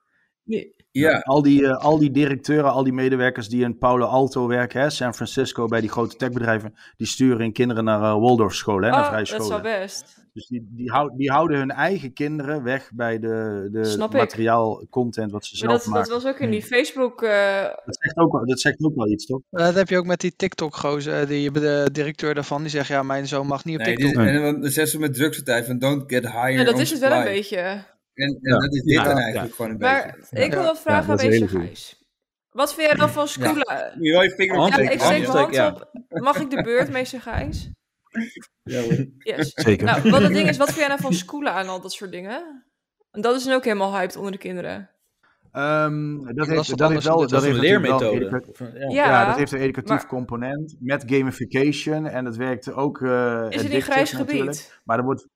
Ja. Al, die, eh, al die directeuren, al die medewerkers die in Palo Alto werken, hè, San Francisco, bij die grote techbedrijven, die sturen hun kinderen naar uh, Waldorfscholen, hè, naar Oh, vrije dat is scholen. wel best. Dus die, die, hou- die houden hun eigen kinderen weg bij de, de materiaal, content wat ze Maar zelf dat, maken. dat was ook in die Facebook... eh, Dat zegt ook, wel- dat zegt ook wel iets, toch? Eh, Dat heb je ook met die TikTok-gozer, die de directeur daarvan, die zegt ja, mijn zoon mag niet op Nee, TikTok. dit, en dan zeggen ze met drugspartij van don't get higher ja, dat on is het wel een beetje. En, en Ja. dat is dit Ja, dan ja. eigenlijk gewoon een Maar beetje. ik wil wel vragen aan hele Gijs. Wat vind jij dan van Scula? Moet je wel je vinger Ja, opsteken. ik steek mijn hand op. Mag ik de beurt, meester Gijs? Ja, hoor. Yes. Zeker. Nou, wat het ding is, wat vind jij nou van Scula en al dat soort dingen? En dat is dan ook helemaal hyped onder de kinderen. Ehm, dat, is heeft, wat dat heeft wel dat Dat is heeft een natuurlijk wel een leermethode. Ja, ja. Ja, dat heeft een educatief maar- component met gamification en dat werkt ook. eh Is het in grijs gebied? Maar er wordt.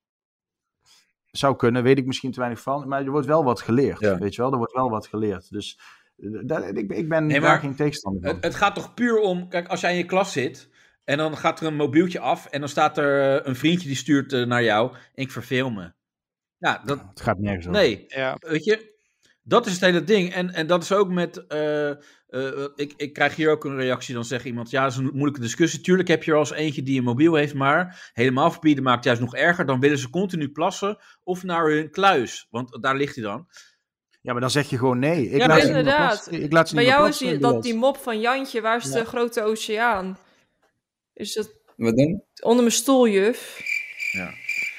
Zou kunnen, weet ik misschien te weinig van. Maar er wordt wel wat geleerd. Ja. Weet je wel, er wordt wel wat geleerd. Dus eh, daar- ik, ik ben Nee, daar geen tegenstander van. Het, het gaat toch puur om, kijk, als jij in je klas zit en dan gaat er een mobieltje af en dan staat er eh, een vriendje die stuurt eh, naar jou, ik verveel me. Ja, dat, Het gaat nergens over. nee, Ja. weet je, dat is het hele ding. En, en dat is ook met, eh, eh, ik, ik krijg hier ook een reactie, dan zegt iemand, ja, dat is een moeilijke discussie. Tuurlijk heb je er als eentje die een mobiel heeft, maar helemaal verbieden maakt juist nog erger. Dan willen ze continu plassen of naar hun kluis, want daar ligt hij dan. Ja, maar dan zeg je gewoon nee. Ik Ja, laat ze inderdaad. plassen. Ik laat ze Bij niet meer jou is die, dat die mop van Jantje, waar is de grote oceaan? Is dat Wat dan? onder mijn stoel, juf?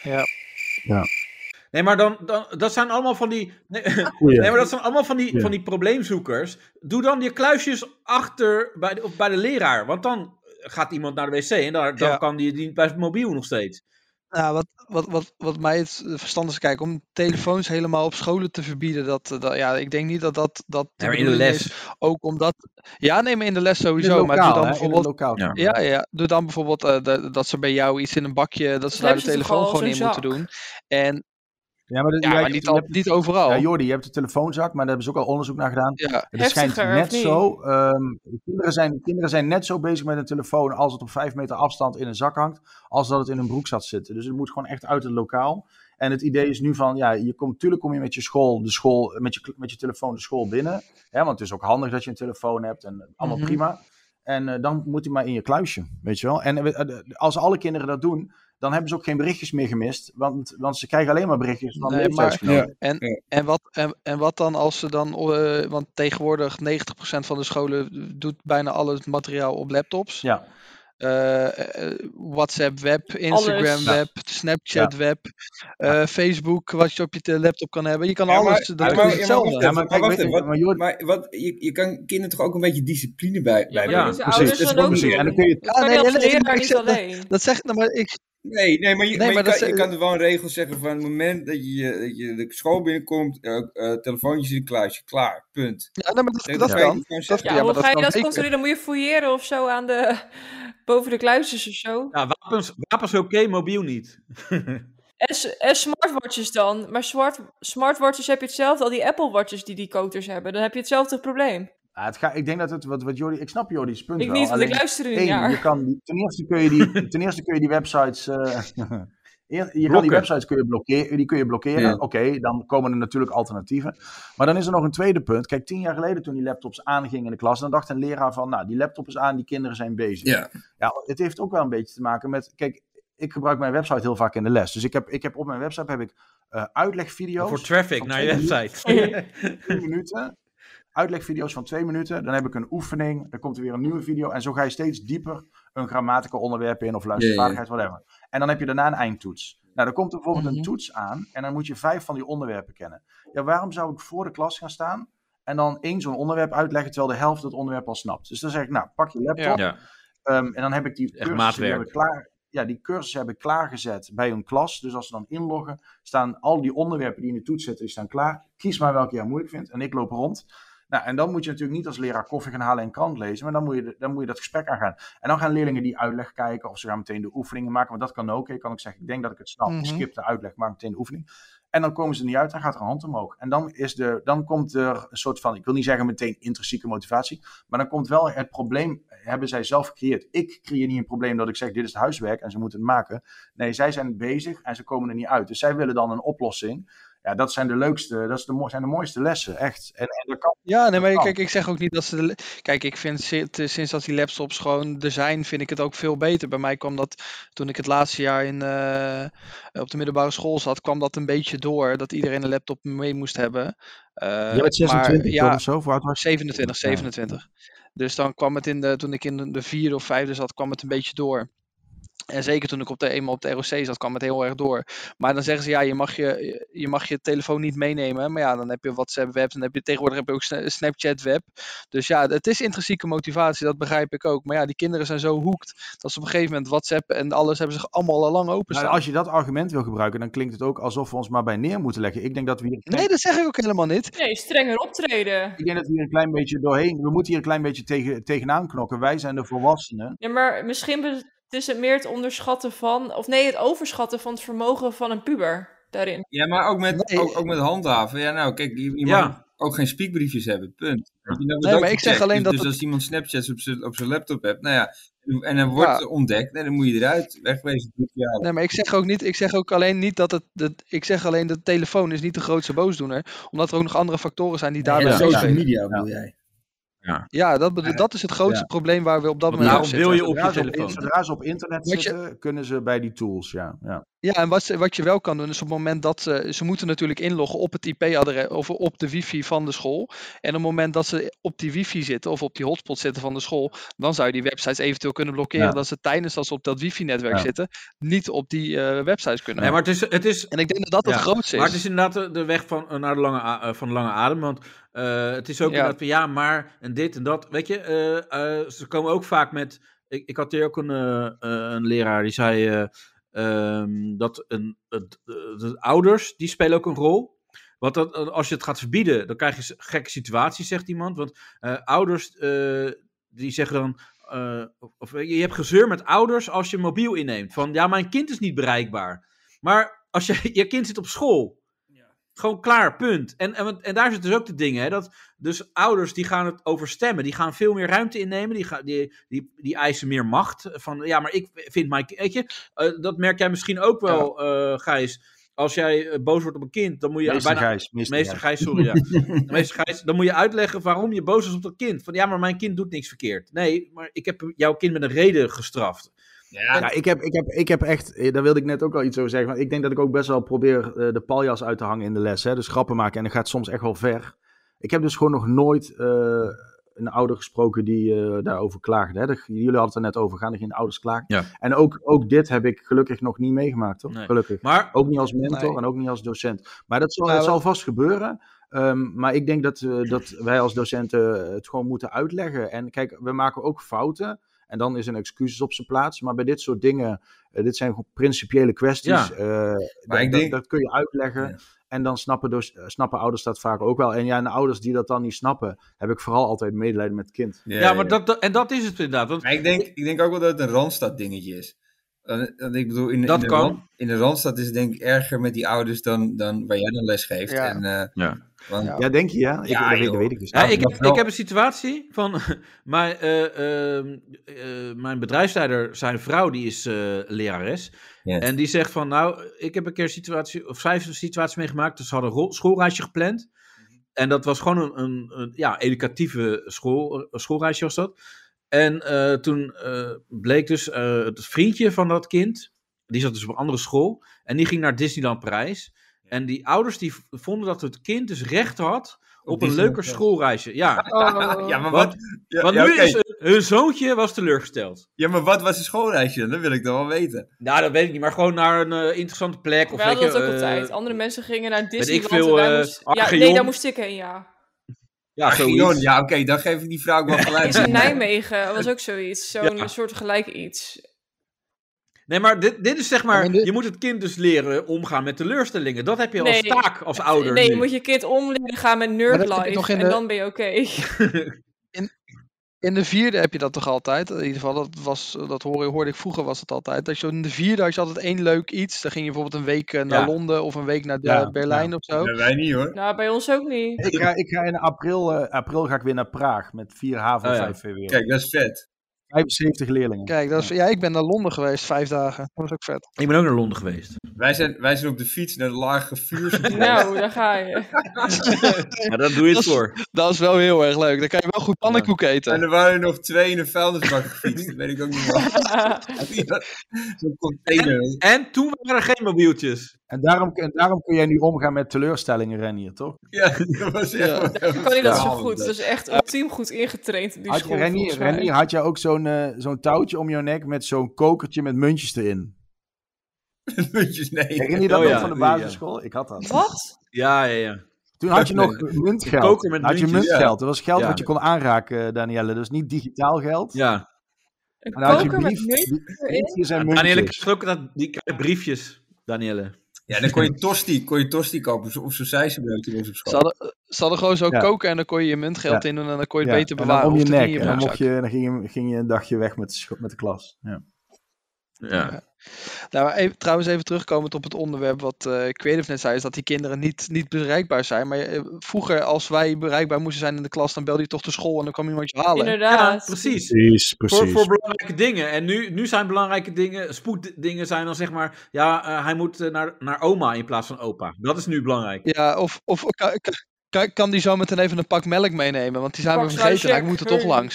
Ja. Nee, maar dan, dan, dat zijn allemaal van die. Nee, maar dat zijn allemaal van die, Ja. van die probleemzoekers. Doe dan je kluisjes achter bij de, of bij de leraar. Want dan gaat iemand naar de wc en daar, dan Ja. kan die, die bij het mobiel nog steeds. Nou, wat, wat, wat, wat mij het verstand is, kijk, om telefoons helemaal op scholen te verbieden, dat, dat ja, ik denk niet dat dat, dat Ja, in de les. is. Ook omdat, ja, nee, maar in de les sowieso, maar doe dan hè, in het bijvoorbeeld, lokaal. Ja. ja, ja, doe dan bijvoorbeeld eh, dat, dat ze bij jou iets in een bakje, dat ze daar de telefoon gewoon in moeten doen. En, Ja, maar, de- ja, jij maar hebt- niet, al, hebt- niet overal. Ja, Jordi, je hebt de telefoonzak, maar daar hebben ze ook al onderzoek naar gedaan. Ja, Het schijnt net zo. ehm, kinderen, zijn, kinderen zijn net zo bezig met een telefoon als het op vijf meter afstand in een zak hangt, als dat het in een broekzak zit. Dus het moet gewoon echt uit het lokaal. En het idee is nu van, ja, je komt, natuurlijk kom je met je school, de school, met je, met je telefoon de school binnen. Hè, want het is ook handig dat je een telefoon hebt en allemaal Mhm. prima. En eh, dan moet hij maar in je kluisje, weet je wel. En eh, eh, als alle kinderen dat doen, dan hebben ze ook geen berichtjes meer gemist. Want, want ze krijgen alleen maar berichtjes van Nee, maar-. En, Ja. en, wat, en, en wat dan als ze dan, eh, want tegenwoordig 90% van de scholen doet bijna al het materiaal op laptops. Ja. Eh, eh, WhatsApp web, Instagram Alles. web, Snapchat web, eh, Facebook, wat je op je laptop kan hebben. Je kan Ja, maar- alles, dat is maar- ja, maar hetzelfde. wacht Ja, even, maar wacht even, maar Maar wat, je, je kan kinderen toch ook een beetje discipline bij, Ja, bij maar Ja, dat moeten precies. Dat is ook precies. En dan kun je- Dat Ja, dat-. Dat nou, Nee, maar je, maar kan, dat is- je kan er wel een regel zeggen van het moment dat je, dat je de school binnenkomt, eh eh, telefoontjes in een kluisje, klaar, punt. ja, nee, maar dat, dat kan je kan. Dat, zeggen. Ja, ja, hoe maar ga je kan dat zeker. controleren? Dan moet je fouilleren of zo aan de, boven de kluisjes of zo. Ja, wapens, wapens oké, mobiel niet. En, s- en smartwatches dan. Maar smart, smartwatches heb je hetzelfde. Al die Apple Watches die die coders hebben. Dan heb je hetzelfde probleem. Ja, het ga, ik denk dat het, wat, wat Jordi, ik snap Jordi's punt Ik wel. niet, want ik luister nu jaar. je kan, ten, eerste kun je die, ten eerste kun je die websites, eh, je kan die websites kun je blokkeren, die kun je blokkeren. Ja. Oké, dan komen er natuurlijk alternatieven. Maar dan is er nog een tweede punt. Kijk, tien jaar geleden toen die laptops aangingen in de klas, dan dacht een leraar van, nou, die laptop is aan, die kinderen zijn bezig. Ja. Ja, het heeft ook wel een beetje te maken met, kijk, ik gebruik mijn website heel vaak in de les. Dus ik heb, ik heb op mijn website heb ik eh, uitlegvideo's. Voor traffic naar je website. twee minuten. Uitlegvideo's van twee minuten. Dan heb ik een oefening. Dan komt er weer een nieuwe video. En zo ga je steeds dieper een grammatical onderwerp in. Of luistervaardigheid, whatever. En dan heb je daarna een eindtoets. Nou, dan komt er bijvoorbeeld een Mhm. toets aan. En dan moet je vijf van die onderwerpen kennen. Ja, waarom zou ik voor de klas gaan staan? En dan één zo'n onderwerp uitleggen. Terwijl de helft het onderwerp al snapt. Dus dan zeg ik, nou, pak je laptop. Ja. Ehm, en dan heb ik die heb ik klaar, ja, die cursussen heb ik klaargezet bij hun klas. Dus als ze dan inloggen, staan al die onderwerpen die in de toets zitten, die staan klaar. Kies maar welke jij moeilijk vindt en ik loop rond. Nou, en dan moet je natuurlijk niet als leraar koffie gaan halen en krant lezen, maar dan moet je, dan moet je dat gesprek aangaan. En dan gaan leerlingen die uitleg kijken of ze gaan meteen de oefeningen maken, want dat kan ook. Je kan ook zeggen, ik denk dat ik het snap, Mhm. ik skip de uitleg, maak meteen de oefening. En dan komen ze er niet uit, dan gaat er een hand omhoog. En dan, is de, dan komt er een soort van, ik wil niet zeggen meteen intrinsieke motivatie, maar dan komt wel het probleem, hebben zij zelf gecreëerd. Ik creëer niet een probleem dat ik zeg, dit is het huiswerk en ze moeten het maken. Nee, zij zijn bezig en ze komen er niet uit. Dus zij willen dan een oplossing. Ja, dat zijn de leukste, dat is de, mo- zijn de mooiste lessen, echt. En, en dat kan. Ja, nee, maar kan. kijk, ik zeg ook niet dat ze. De, kijk, ik vind sinds dat die laptops gewoon er zijn, vind ik het ook veel beter. Bij mij kwam dat toen ik het laatste jaar in, eh, op de middelbare school zat, kwam dat een beetje door dat iedereen een laptop mee moest hebben. Eh, Jij bent maar 26 ja, of zo? Voor was je? 27, 27. Dus dan kwam het in de, toen ik in de, de vierde of vijfde zat, kwam het een beetje door. En zeker toen ik op de, eenmaal op de ROC zat, kwam het heel erg door. Maar dan zeggen ze, ja, je mag je, je mag je telefoon niet meenemen. Maar ja, dan heb je WhatsApp web, dan heb je tegenwoordig heb je ook Sna- Snapchat web. Dus ja, het is intrinsieke motivatie, dat begrijp ik ook. Maar ja, die kinderen zijn zo hoekt, dat ze op een gegeven moment WhatsApp en alles hebben zich allemaal al lang openstaan. Nou, als je dat argument wil gebruiken, dan klinkt het ook alsof we ons maar bij neer moeten leggen. Ik denk dat we hier, Nee, dat zeg ik ook helemaal niet. Nee, strenger optreden. ik denk dat we hier een klein beetje doorheen, we moeten hier een klein beetje tegen, tegenaan knokken. Wij zijn de volwassenen. Ja, maar misschien het is het meer het onderschatten van, of nee, het overschatten van het vermogen van een puber daarin. Ja, maar ook met, ook, ook met handhaven. Ja, nou, kijk, je, je Ja. mag ook geen speakbriefjes hebben, punt. Je Nee, maar ik zeg alleen dus, dat Dus het- als iemand Snapchats op zijn op zijn laptop hebt, nou ja, en dan wordt Ja. ontdekt, nee, dan moet je eruit, wegwezen. Ja. Nee, maar ik zeg ook niet, ik zeg ook alleen niet dat het, dat, ik zeg alleen dat de telefoon is niet de grootste boosdoener, omdat er ook nog andere factoren zijn die daarbij Ja, social media bedoel jij. Ja, dat, bedoel- dat is het grootste Ja. probleem waar we op dat Want moment daarom wil je op je Zodra ze op, telefoon. zodra ze op internet Wat je- zitten, kunnen ze bij die tools, ja. ja. Ja, en wat, ze- wat je wel kan doen is op het moment dat ze, ze moeten natuurlijk inloggen op het IP-adres of op de wifi van de school. En op het moment dat ze op die wifi zitten of op die hotspot zitten van de school, dan zou je die websites eventueel kunnen blokkeren Ja. dat ze tijdens dat ze op dat wifi-netwerk Ja. zitten, niet op die eh, websites kunnen. Nee, maar het is, het is, En ik denk dat dat het Ja, grootste is. Maar het is inderdaad de, weg van, naar de lange, eh, van de lange adem. Want eh, het is ook Ja. inderdaad van ja, maar en dit en dat. Weet je, eh, eh, ze komen ook vaak met. Ik, ik had hier ook een, een leraar die zei eh, ehm, dat een, het- de, de ouders die spelen ook een rol. Want dat, als je het gaat verbieden, dan krijg je gekke situaties, zegt iemand. Want ouders die zeggen dan. of, of je hebt gezeur met ouders als je mobiel inneemt. Van ja, mijn kind is niet bereikbaar. Maar als je, je kind zit op school. Gewoon klaar, punt. En, en, en daar zit dus ook de dingen, hè, dat dus ouders die gaan het overstemmen, die gaan veel meer ruimte innemen, die, gaan, die, die, die eisen meer macht. Van ja, maar ik vind mijn kind, weet je, eh, dat merk jij misschien ook wel, eh Gijs. Als jij eh, boos wordt op een kind, dan moet je Meester bijna... Gijs, meester. Gijs, sorry, ja. Meester Gijs, dan moet je uitleggen waarom je boos is op dat kind. Van ja, maar mijn kind doet niks verkeerd. Nee, maar ik heb jouw kind met een reden gestraft. Ja, ik heb, ik, heb, ik heb echt, eh, daar wilde ik net ook al iets over zeggen. Want ik denk dat ik ook best wel probeer eh, de paljas uit te hangen in de les. Hè? Dus grappen maken en dat gaat soms echt wel ver. Ik heb dus gewoon nog nooit eh, een ouder gesproken die eh, daarover klaagde. Hè? Jullie hadden het er net over, gaan er geen ouders klagen? Ja. En ook, ook dit heb ik gelukkig nog niet meegemaakt, toch? Nee. Gelukkig. Maar Ook niet als mentor Nee. en ook niet als docent. Maar dat zal, Nou, dat zal vast gebeuren. Ehm, maar ik denk dat, eh, dat wij als docenten het gewoon moeten uitleggen. En kijk, we maken ook fouten. En dan is een excuses op zijn plaats. Maar bij dit soort dingen, eh, dit zijn gewoon principiële kwesties. Ja. eh, dat, ik denk- dat kun je uitleggen. Ja. En dan snappen, doc- eh, snappen ouders dat vaak ook wel. En ja, en de ouders die dat dan niet snappen, heb ik vooral altijd medelijden met het kind. ja, maar dat, dat- en dat is het inderdaad. Want Maar ik denk, ik denk ook wel dat het een Randstad dingetje is. Want- ik bedoel, in, Dat in, de kan. In de Randstad is het denk ik erger met die ouders dan, dan waar jij dan les geeft. Ja. En, eh, Ja. Want- Ja. Ja, denk je ja? Ik, Ja, dat, weet, joh. dat weet ik dus Ja, niet. ik, heb, ik heb een situatie van mijn, eh, ehm, eh, mijn bedrijfsleider, zijn vrouw, die is eh, lerares. En die zegt van, nou, ik heb een keer een situatie, of zij heeft een situatie meegemaakt. Dus ze hadden een schoolreisje gepland. En dat was gewoon een, een, een ja, educatieve school, schoolreisje was dat. En eh, toen eh, bleek dus eh, het vriendje van dat kind, die zat dus op een andere school. En die ging naar Disneyland Parijs. En die ouders die vonden dat het kind dus recht had op, een leuker schoolreisje. Ja, Oh. ja, maar wat, ja, want ja, nu is hun, zoontje was teleurgesteld. ja, maar wat was een schoolreisje? dan? Dat wil ik dan wel weten. Nou, dat weet ik niet, maar gewoon naar een eh, interessante plek. Of We hadden dat ook eh, altijd. Andere mensen gingen naar ik Disneyland. veel, en wij eh, moesten- ja, nee, daar moest ik heen, ja. Ja, zoiets. ja, oké, dan geef ik die vrouw ook wel gelijk. Iets in Nijmegen was ook zoiets. Zo'n Ja. soort gelijk iets. Nee, maar dit, dit is zeg maar, je moet het kind dus leren omgaan met teleurstellingen. Dat heb je als Nee. taak als ouder nee, nu. je moet je kind om leren gaan met nerdlife. in En de- dan ben je oké. In de vierde heb je dat toch altijd? In ieder geval, dat, was, dat hoorde, hoorde ik vroeger was het altijd. Dat je in de vierde had je altijd één leuk iets. Dan ging je bijvoorbeeld een week eh, naar Ja. Londen of een week naar de- Ja, Berlijn of zo. Ja, wij niet hoor. nou, bij ons ook niet. Ik ga, ik ga in april, eh, april ga ik weer naar Praag met 4 HAVO Oh, ja. 5 VWO. Kijk, dat is vet. 75 leerlingen. Kijk, dat is, ja, ik ben naar Londen geweest vijf dagen. Dat was ook vet. Ik ben ook naar Londen geweest. Wij zijn, wij zijn op de fiets naar de lage vuur. Nou, daar ga je. Maar daar doe je het Dat is- voor. Dat is wel heel erg leuk. Dan kan je wel goed pannenkoek eten. En er waren er nog twee in een vuilnisbak gefietst. Dat weet ik ook niet meer. Zo'n container. En toen waren er geen mobieltjes. En daarom, en daarom kun jij nu omgaan met teleurstellingen, Renier, toch? Ja, dat was echt Ja. kan hij dat zo goed. Dat is echt ultiem goed ingetraind in die Had je, school. Renier, had jij ook zo'n eh, zo'n touwtje om je nek met zo'n kokertje met muntjes erin? Muntjes, nee. Herinner je dat Oh nog ja, van de ja. basisschool? Ik had dat. Wat? Ja, ja, ja. Toen had je nog muntgeld. Koker met had je muntgeld. Dat was geld Ja. wat je kon aanraken, Danielle. Dus niet digitaal geld. Ja. Een En dan had je koker met muntjes erin? briefjes en Danielle ook dat, die briefjes, Danielle. Ja, dan kon je tosti, kon je tosti kopen. Of zo'n zijsbroodje was op Ze school. hadden, ze hadden gewoon zo Ja. koken en dan kon je je muntgeld Ja. in doen en dan kon je het Ja, beter bewaren. om je nek. En dan, mocht je, dan ging, je, ging je een dagje weg met met de klas. Ja. Nou, maar even, trouwens even terugkomend op het onderwerp wat eh Creative net zei, is dat die kinderen niet, niet bereikbaar zijn. Maar eh, vroeger, als wij bereikbaar moesten zijn in de klas, dan belde je toch de school en dan kwam iemand je halen. Ja, Inderdaad. precies. Precies, Voor, voor belangrijke dingen. En nu, nu zijn belangrijke dingen, spoeddingen zijn dan zeg maar, ja, eh, hij moet naar, naar oma in plaats van opa. Dat is nu belangrijk. Ja, of, of kan, kan, kan die zo meteen even een pak melk meenemen, want die zijn we vergeten. Ik moet er toch hey.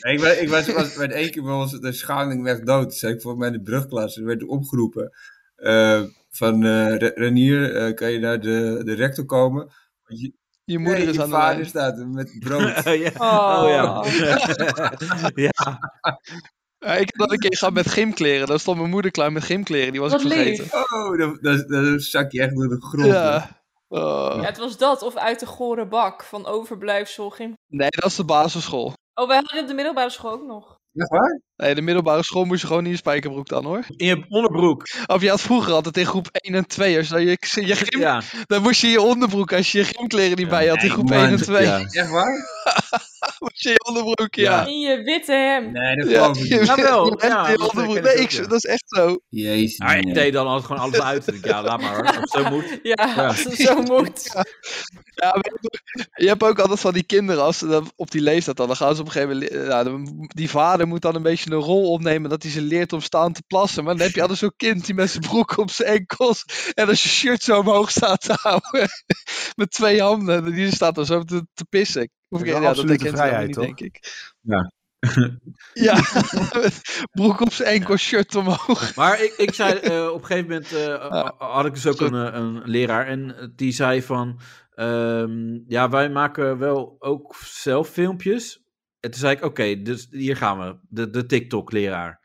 Ik, was, ik was, was met één keer bij ons de schaling weg dood. Toen zei ik voor mij in de brugklas. Er werd opgeroepen eh, van eh, Re- Renier, eh, kan je naar de, de rector komen? Want Je, Je moeder Nee, is je aan de vader lijn. staat met brood. ja. Oh. Oh ja. ja. Ja, ik heb dat een keer gehad met gymkleren. Daar stond mijn moeder klaar met gymkleren. Die was Wat ik vergeten. lief. Oh, dan, dan, dan zak je echt door de grond. Ja. Oh. Ja, het was dat. Of uit de gore bak van overblijfsel. Geen... Nee, dat is de basisschool. Oh, wij hadden op de middelbare school ook nog. Echt waar? Nee, de middelbare school moest je gewoon in je spijkerbroek dan hoor. In je onderbroek. Of je had vroeger altijd in groep 1 en 2. Als je, je, je gym, Ja. Dan moest je in je onderbroek als je je gymkleren niet bij had in groep man. 1 en 2. Ja. Echt waar? je in je onderbroek, ja. In je witte hem. Nee, dat Ja, ik je, niet. Jawel, ja, in je onderbroek. Nee, ik, ja. dat is echt zo. Jezus. Ik nee. deed dan altijd gewoon alles uit. Ja, laat maar hoor. Als het zo moet. Ja, Ja. als het zo moet. Ja, maar je hebt- ook altijd van die kinderen, als ze dan op die leeftijd dan, dan gaan ze op een gegeven moment, ja, die vader moet dan een beetje een rol opnemen dat hij ze leert om staan te plassen. Maar dan heb je altijd zo'n kind die met zijn broek op zijn enkels en als je shirt zo omhoog staat te houden, met twee handen, die staat dan zo te, te pissen. Of, Dat is ja, dat hij vrijheid, niet, toch? denk ik. Ja. Ja, broek op zijn enkel, shirt omhoog. Maar ik, ik zei eh, op een gegeven moment eh, had ik dus ook een, eh, een leraar en die zei van ehm, ja wij maken wel ook zelf filmpjes. En toen zei ik oké, dus hier gaan we, de, de TikTok leraar.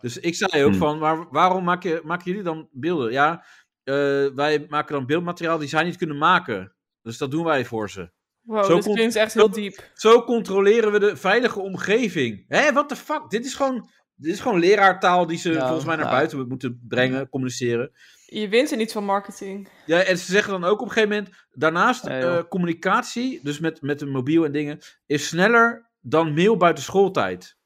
Dus ik zei ook Hmm. van maar waarom maak je, maken jullie dan beelden? Ja, eh, wij maken dan beeldmateriaal die zij niet kunnen maken. Dus dat doen wij voor ze. Wow, Zo komt- klinkt echt heel diep. Zo controleren we de veilige omgeving. Hé, what the fuck? Dit is gewoon, dit is gewoon leraartaal die ze Ja, volgens mij naar ja. buiten moeten brengen, communiceren. Je wint er niet van marketing. Ja, en ze zeggen dan ook op een gegeven moment, daarnaast Nee, eh, communicatie, dus met, met een mobiel en dingen, is sneller dan mail buiten schooltijd.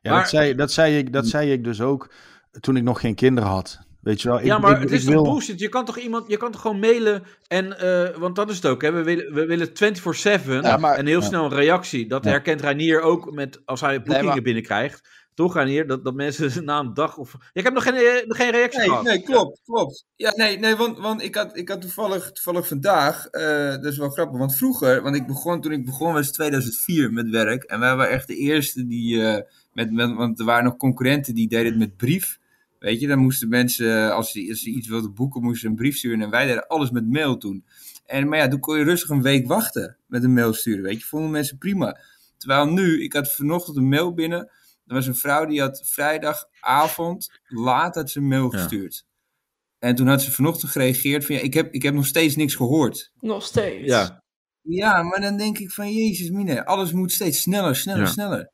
Ja, Maar- dat, zei, dat, zei ik, dat zei ik dus ook toen ik nog geen kinderen had. Weet je wel? Ik, ja, maar ik, het is toch wil... bullshit? Je kan toch iemand, je kan toch gewoon mailen en, eh, want dat is het ook, hè? We willen, we willen 24-7 Ja, maar- en heel Ja. snel een reactie. Dat Ja. herkent Reinier ook met, als hij boekingen maar- binnenkrijgt. Toch, Reinier? Dat, dat mensen na een dag of... Ik heb nog geen, eh, nog geen reactie Nee, gehad. nee, klopt, klopt. Ja, nee, nee want, want ik had, ik had toevallig, toevallig vandaag, eh, dat is wel grappig, want vroeger, want ik begon, toen ik begon was 2004 met werk, en wij waren echt de eerste die, eh, met, met, want er waren nog concurrenten die deden het met brief, weet je, dan moesten mensen, als ze, als ze iets wilden boeken, moesten ze een brief sturen, en wij deden alles met mail toen. En, maar ja, toen kon je rustig een week wachten met een mail sturen, weet je, vonden mensen prima. Terwijl nu, ik had vanochtend een mail binnen, er was een vrouw die had vrijdagavond laat had ze een mail Ja. gestuurd. En toen had ze vanochtend gereageerd van ja, ik heb, ik heb nog steeds niks gehoord. Nog steeds. Ja. Ja, maar dan denk ik van jezus mine, alles moet steeds sneller, sneller, Ja. sneller.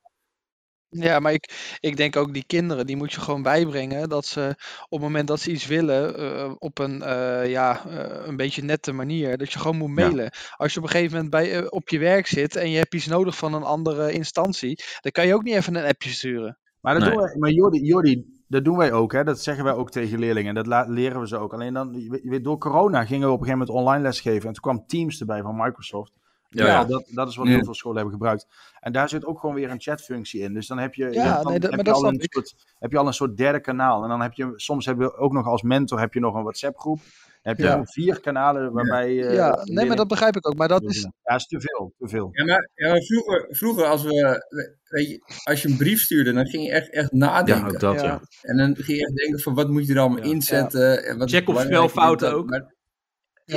Ja, maar ik, ik denk ook die kinderen, die moet je gewoon bijbrengen dat ze op het moment dat ze iets willen, eh, op een, eh, ja, eh, een beetje nette manier, dat je gewoon moet mailen. Als je op een gegeven moment bij, eh, op je werk zit en je hebt iets nodig van een andere instantie, dan kan je ook niet even een appje sturen. Maar, dat Nee. doen wij, maar Jordi, Jordi, dat doen wij ook. Hè? Dat zeggen wij ook tegen leerlingen. Dat la- leren we ze ook. Alleen dan, je weet- je weet, door corona gingen we op een gegeven moment online lesgeven. En toen kwam Teams erbij van Microsoft. Ja, Ja, ja. Dat, dat is wat Ja. heel veel scholen hebben gebruikt. En daar zit ook gewoon weer een chatfunctie in. Dus dan heb je, Ja, je hebt dan- nee, dat- heb je al een ik. soort, heb je al een soort derde kanaal. En dan heb je soms heb je ook nog als mentor heb je nog een WhatsApp groep. Dan heb je Ja. vier kanalen waarbij. eh, ja, nee, maar dat begrijp ik ook. Maar dat is, Ja, dat is te veel. Te veel. Ja, maar, ja, maar vroeger, vroeger als, we, weet je, als je een brief stuurde, dan ging je echt, echt nadenken. Ja, ook dat, ja. Ja. En dan ging je echt denken van wat moet je er allemaal Ja. inzetten. En wat Check of spelfouten ook. Maar-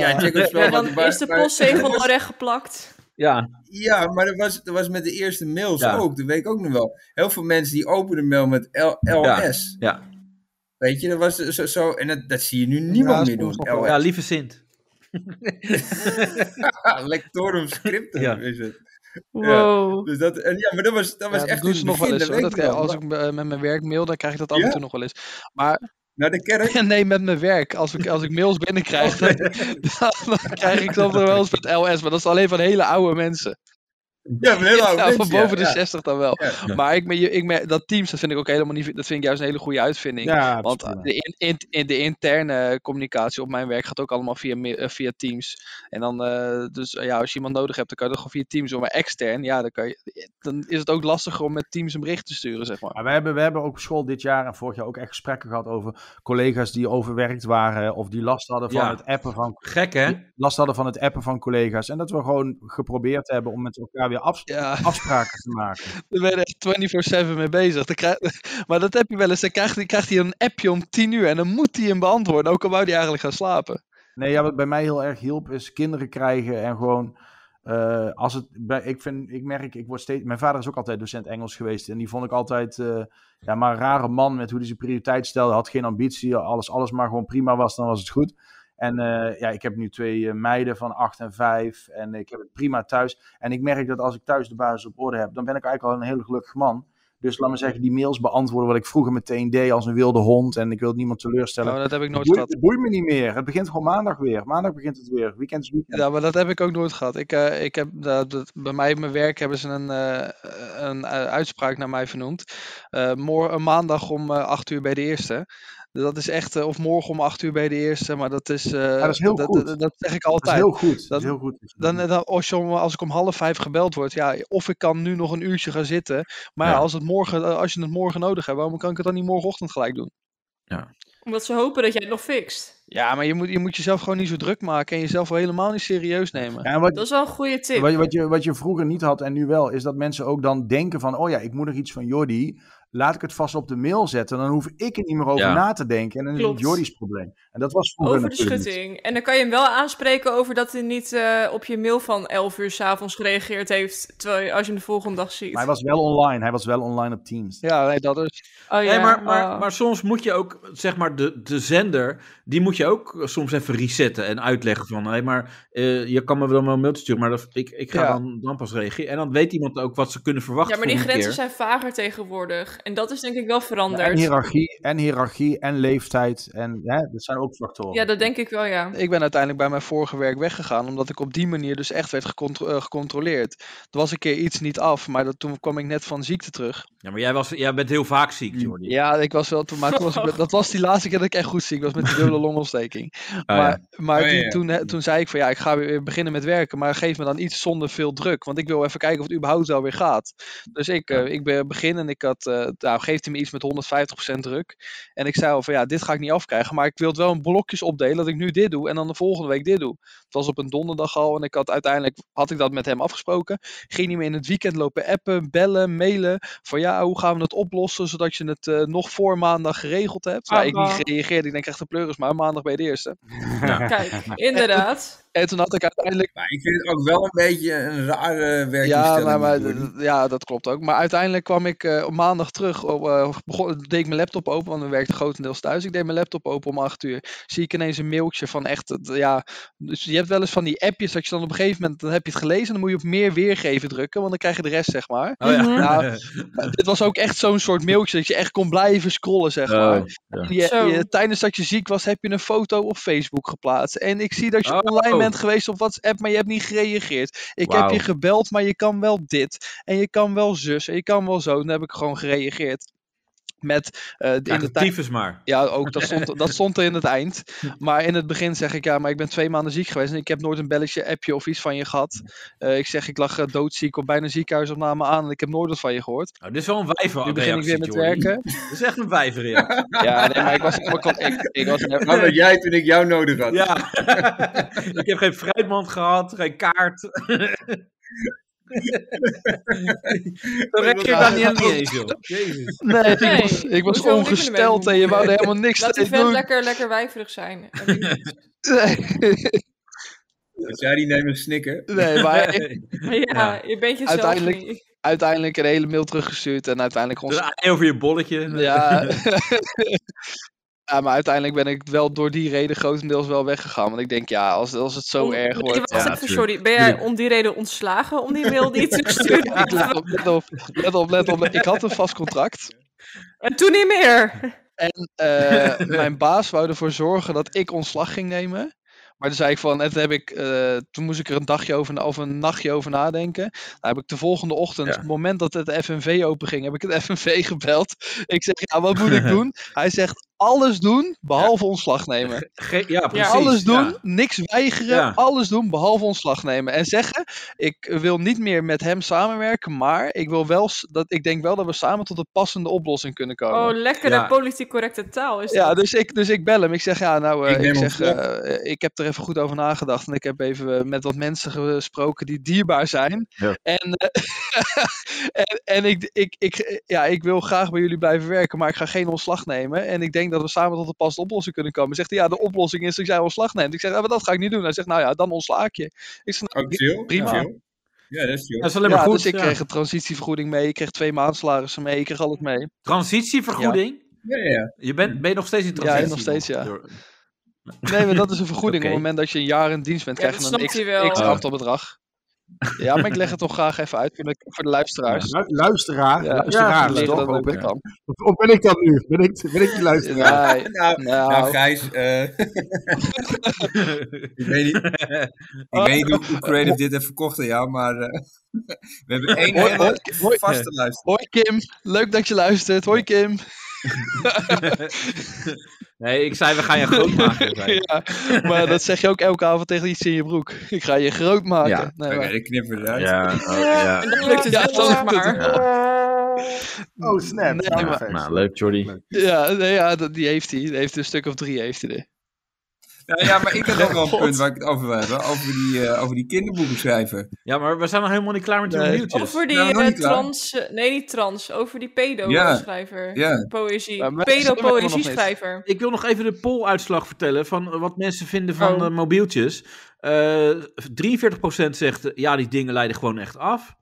ja, Ja. En dan is de postzegel al recht geplakt. Ja, Ja, maar dat was, dat was met de eerste mails Ja. ook. Dat weet ik ook nog wel. Heel veel mensen die openen mail met L LS. ja. Weet je, dat was zo. zo en dat, dat zie je nu niemand Ja, meer doen. LS. ja, lieve Sint. Lectorum scriptum Ja. is het. Wow. Dus dat, en ja, maar dat was, dat was ja, dat echt doen ze het nog wel begin, eens. Hoor. Dat, als ik eh, met mijn werk mail, dan krijg ik dat af en Ja? toe nog wel eens. Maar Naar de kerk? nee, met mijn werk. Als ik, als ik mails binnenkrijg, dan, dan krijg ik soms wel eens met LS. Maar dat is alleen van hele oude mensen. Ja, van heel oude Ja, van mensen, boven de ja. 60 dan wel. Ja. Maar ik, ik, dat Teams, dat vind ik ook helemaal niet. Dat vind ik juist een hele goede uitvinding. Ja, Want de, in, in, in de interne communicatie op mijn werk gaat ook allemaal via, eh, via Teams. En dan, eh, dus eh, ja, als je iemand nodig hebt, dan kan je dat gewoon via Teams doen. Maar extern, ja, dan, kan je, dan is het ook lastiger om met Teams een bericht te sturen, zeg maar. Maar we hebben, we hebben ook op school dit jaar en vorig jaar ook echt gesprekken gehad over collega's die overwerkt waren of die last hadden van Ja. het appen van Gek, hè? last hadden van het appen van collega's. En dat we gewoon geprobeerd hebben om met elkaar weer afs- Ja, afspraken te maken. daar ben je echt 24-7 mee bezig. Krijg- maar dat heb je wel eens. Dan krijgt, hij- krijgt hij een appje om 10 uur en dan moet hij hem beantwoorden. Ook al wou hij eigenlijk gaan slapen. Nee, ja, wat bij mij heel erg hielp is kinderen krijgen en gewoon. eh, als het bij, ik, vind, ik merk, ik word steeds. Mijn vader is ook altijd docent Engels geweest. En die vond ik altijd. eh, ja, maar een rare man met hoe hij zijn prioriteit stelde. Had geen ambitie. Alles, alles maar gewoon prima was, dan was het goed. En eh, ja, ik heb nu twee eh, meiden van acht en vijf. En ik heb het prima thuis. En ik merk dat als ik thuis de basis op orde heb, dan ben ik eigenlijk al een hele gelukkig man. Dus laat me zeggen, die mails beantwoorden wat ik vroeger meteen deed als een wilde hond. En ik wil niemand teleurstellen. Nou, dat heb ik nooit boeit, gehad. het boeit me niet meer. Het begint gewoon maandag weer. Maandag begint het weer. Weekend is weekend. Ja, maar dat heb ik ook nooit gehad. Ik, eh, ik heb, dat- dat- bij mij op mijn werk hebben ze een, een uitspraak naar mij vernoemd. Morgen, maandag om 8 uur bij de eerste. Dat is echt, eh, of morgen om 8 uur bij de eerste, maar dat is. eh, dat is heel goed. Dat, dat zeg ik Dat is altijd. heel goed. Dat Dat- is heel goed. Dan, dan, als, je om, als ik om half vijf gebeld word, ja, of ik kan nu nog een uurtje gaan zitten. Maar ja, Ja. als, het morgen, eh, als je het morgen nodig hebt, waarom kan ik het dan niet morgenochtend gelijk doen? Omdat ze hopen dat jij het nog fixt. Ja, maar je moet, je moet jezelf gewoon niet zo druk maken en jezelf wel helemaal niet serieus nemen. Ja, wat, Dat is wel een goede tip. wat, je- wat, je, wat je vroeger niet had en nu wel, is dat mensen ook dan denken van, oh ja, ik moet nog iets van Jordi. Laat ik het vast op de mail zetten. Dan hoef ik er niet meer over Ja. na te denken. En dan is het Jordi's probleem. En dat was vroeger Over de schutting. En dan kan je hem wel aanspreken over dat hij niet eh, op je mail van 11 uur s'avonds gereageerd heeft. Terwijl je, als je hem de volgende dag ziet. Maar hij was wel online. Hij was wel online op Teams. Ja, nee, dat is. Oh ja, Nee, maar, maar, oh. maar soms moet je ook, zeg maar, de, de zender, die moet je ook soms even resetten en uitleggen van, hé, maar eh, je kan me wel een mailtje sturen, maar dat, ik, ik ga Ja. dan, dan pas reageren. En dan weet iemand ook wat ze kunnen verwachten ja, maar die grenzen keer. zijn vager tegenwoordig. En dat is denk ik wel Ja, veranderd. en hiërarchie, en hiërarchie, en leeftijd. En ja, dat zijn ook factoren. Ja, dat denk ik wel, ja. Ik ben uiteindelijk bij mijn vorige werk weggegaan, omdat ik op die manier dus echt werd gecontro- eh, gecontroleerd. Er was een keer iets niet af, maar dat, toen kwam ik net van ziekte terug. Ja, maar jij, was, jij bent heel vaak ziek, Jordi. Ja, ik was wel, toen, maar toen was ik, dat was die laatste keer dat ik echt goed ziek was met die dubbele longontsteking. Ah, maar ja. maar Oh, ja, toen, ja. toen, hè, toen zei ik van ja, ik ga weer beginnen met werken, maar geef me dan iets zonder veel druk, want ik wil even kijken of het überhaupt wel weer gaat. Dus ik, eh, ik ben beginnen en ik had, eh nou geeft hij me iets met 150% druk. En ik zei al van ja, dit ga ik niet afkrijgen, maar ik wil het wel in blokjes opdelen dat ik nu dit doe en dan de volgende week dit doe. Het was op een donderdag al en ik had uiteindelijk, had ik dat met hem afgesproken, ging hij me in het weekend lopen appen, bellen, mailen, van ja, hoe gaan we het oplossen zodat je het eh, nog voor maandag geregeld hebt. Nou, ik niet Ah, gereageerd, ik denk echt de pleuris, maar maandag bij de eerste. Kijk, inderdaad. En toen had ik uiteindelijk Maar ik vind het ook wel een beetje een rare werkinstelling. Ja, maar, maar, ja, dat klopt ook. Maar uiteindelijk kwam ik eh, op maandag terug. Op, eh, begon, deed ik mijn laptop open, want we werkten grotendeels thuis. Ik deed mijn laptop open om 8 uur. Zie ik ineens een mailtje van echt. het- Ja, dus je hebt wel eens van die appjes dat je dan op een gegeven moment. Dan heb je het gelezen. En dan moet je op meer weergeven drukken. Want dan krijg je de rest, zeg maar. Oh ja. Nou, dit was ook echt zo'n soort mailtje dat je echt kon blijven scrollen, zeg maar. Oh, ja. Je, Zo. je- tijdens dat je ziek was, heb je een foto op Facebook geplaatst. En ik zie dat je Oh. online bent geweest op WhatsApp, maar je hebt niet gereageerd. Ik heb je gebeld, maar je kan wel dit. En je kan wel zus. En je kan wel zo. Dan heb ik gewoon gereageerd. Met uh, in Ja, de de tyfus maar. Ja, ook dat stond, dat stond er in het eind. Maar in het begin zeg ik, ja, maar ik ben twee maanden ziek geweest en ik heb nooit een belletje, appje of iets van je gehad. Eh, ik zeg, ik lag eh, doodziek of bijna ziekenhuisopname aan en ik heb nooit wat van je gehoord. Nou, dit is wel een wijver Nu begin ik weer met werken. Dit is echt een wijverreactie. Ja, nee, maar ik was, ik, ik, ik was jij toen ik jou nodig had? Ja. ik heb geen fruitmand gehad, geen kaart. Dan rek je daar niet aan eens, joh. Jezus. Nee, ik Nee, was, ik was ongesteld en je wou er helemaal niks Laat die vent lekker, lekker wijverig zijn. Nee. Als jij die neemt een snikken. Nee, maar ja, je bent jezelf uiteindelijk, niet. uiteindelijk een hele mail teruggestuurd en uiteindelijk Dus ons... ei over je bolletje. Ja. ja, maar uiteindelijk ben ik wel door die reden grotendeels wel weggegaan. Want ik denk, ja, als, als het zo Om- erg wordt... ja, even, sorry. Ben jij om die reden ontslagen om die mail die te sturen? let op, let op, let op, let op. Ik had een vast contract. En toen niet meer. En eh, mijn baas wou ervoor zorgen dat ik ontslag ging nemen. Maar toen zei ik van, heb ik, eh, toen moest ik er een dagje over, of een nachtje over nadenken. Dan heb ik de volgende ochtend, op het moment dat het FNV openging, heb ik het FNV gebeld. Ik zeg, ja, wat moet ik doen? Hij zegt, alles doen, behalve ontslag nemen. Ge- ja, precies. alles doen, ja. niks weigeren, Ja. alles doen, behalve ontslag nemen. En zeggen, ik wil niet meer met hem samenwerken, maar ik, wil wel, dat, ik denk wel dat we samen tot een passende oplossing kunnen komen. Oh, lekkere Ja. politiek correcte taal is Ja, dat. dus ik, dus ik bel hem. Ik zeg, ja, nou, eh, Ik ik, neem zeg, eh, ik heb er even goed over nagedacht. En ik heb even eh, met wat mensen gesproken die dierbaar zijn. Ja. En, eh, en, en ik, ik, ik, ja, ik wil graag bij jullie blijven werken, maar ik ga geen ontslag nemen. En ik denk dat we samen tot een passende oplossing kunnen komen. Zegt hij, ja, de oplossing is dat jij ontslag neemt. Ik zeg, ja, maar dat ga ik niet doen. Hij zegt, nou ja, dan ontslaak je. Ik zeg, nou, Oh, chill. prima. Chill. Ja, dat is chill. Dat is alleen maar Ja, goed. dus ik ja. kreeg een transitievergoeding mee. Ik kreeg twee maandsalarissen mee. Ik kreeg alles mee. Transitievergoeding? Ja, ja, ja. Je bent, ben je nog steeds in Ja, transitie? nog steeds, ja. Door- Nee, maar dat is een vergoeding. Op het moment dat je een jaar in dienst bent, Ja, krijg je een x, x aantal bedrag. Ja, maar ik leg het toch graag even uit voor de, voor de luisteraars. Lu- Luisteraar, Ja, luisteraar, leren toch, dat hoop ik. kan. Of, of ben ik dat nu? Ben ik, ben ik die luisteraar? Nee, Nou, nou, nou, Gijs, eh, ik weet niet, ik weet niet hoe, hoe Creative dit heeft verkocht aan jou, maar eh, we hebben één Hoi, hele hoi, hoi. vaste luisteraar. Hoi Kim, leuk dat je luistert. Hoi Kim. nee, ik zei, we gaan je groot maken. Ja, maar dat zeg je ook elke avond tegen iets in je broek. Ik ga je groot maken. Ja. Nee, maar- ik knip eruit. Ja, oh, ja. En dan lukt het Ja, wel, zeg maar. Oh, snap. Nee, Nou, maar-. Nou, leuk, Jordi. ja, nee, ja dat, die heeft hij. Die heeft een stuk of drie heeft hij er. Nou, ja, maar ik had nog wel een punt waar ik het over wil hebben. Over die, eh, over die kinderboeken schrijven. Ja, maar we zijn nog helemaal niet klaar met die Nee. nieuwtjes. Over die Nou, eh, trans... eh, Nee, niet trans. Over die pedo-schrijver. ja. Poëzie. Pedo-poëzie-schrijver. Ik wil nog even de polluitslag vertellen van wat mensen vinden van Oh. mobieltjes. Eh 43% zegt, ja, die dingen leiden gewoon echt af.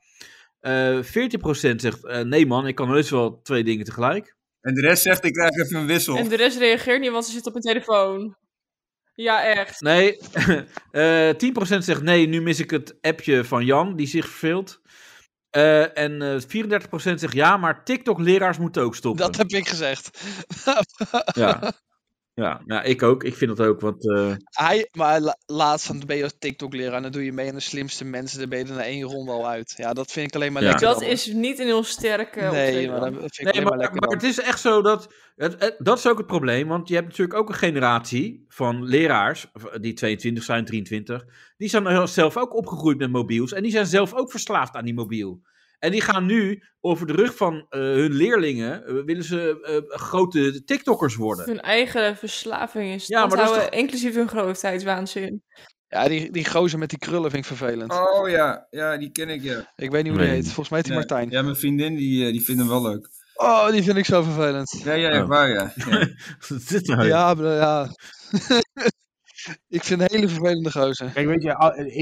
Eh 14% zegt, nee man, ik kan heus wel twee dingen tegelijk. En de rest zegt, ik krijg even een wissel. En de rest reageert niet, want ze zit op een telefoon. Ja, echt. Nee, eh 10% zegt, nee, nu mis ik het appje van Jan, die zich verveelt. Eh, en eh 34% zegt, ja, maar TikTok-leraars moeten ook stoppen. Dat heb ik gezegd. Ja. Ja, ja, ik ook. Ik vind dat ook, want... eh, Hij, maar la- laatst dan ben je als TikTok-leraar en dan doe je mee aan de slimste mensen. Dan ben je er na één ronde al uit. Ja, dat vind ik alleen maar Ja. lekker. Dat dan, is niet een heel sterke. Nee, maar dan. dat vind ik Nee, maar, het is echt zo dat. Het, het- dat is ook het probleem, want je hebt natuurlijk ook een generatie van leraars, die 22 zijn, 23, die zijn zelf ook opgegroeid met mobiels en die zijn zelf ook verslaafd aan die mobiel. En die gaan nu over de rug van eh, hun leerlingen, eh, willen ze eh, grote TikTokkers worden. Hun eigen verslaving is Ja, maar dat is toch- inclusief hun grootheidswaanzin. Ja, die, die gozer met die krullen vind ik vervelend. Oh ja, ja, die ken ik, ja. Ik weet niet hoe Nee. die heet. Volgens mij heet die Ja, Martijn. Ja, mijn vriendin, die, die vindt hem wel leuk. Oh, die vind ik zo vervelend. Ja, ja, echt Oh. waar, ja. ja. Nou? Ja, maar, ja. ik vind een hele vervelende gozer. Kijk, weet je,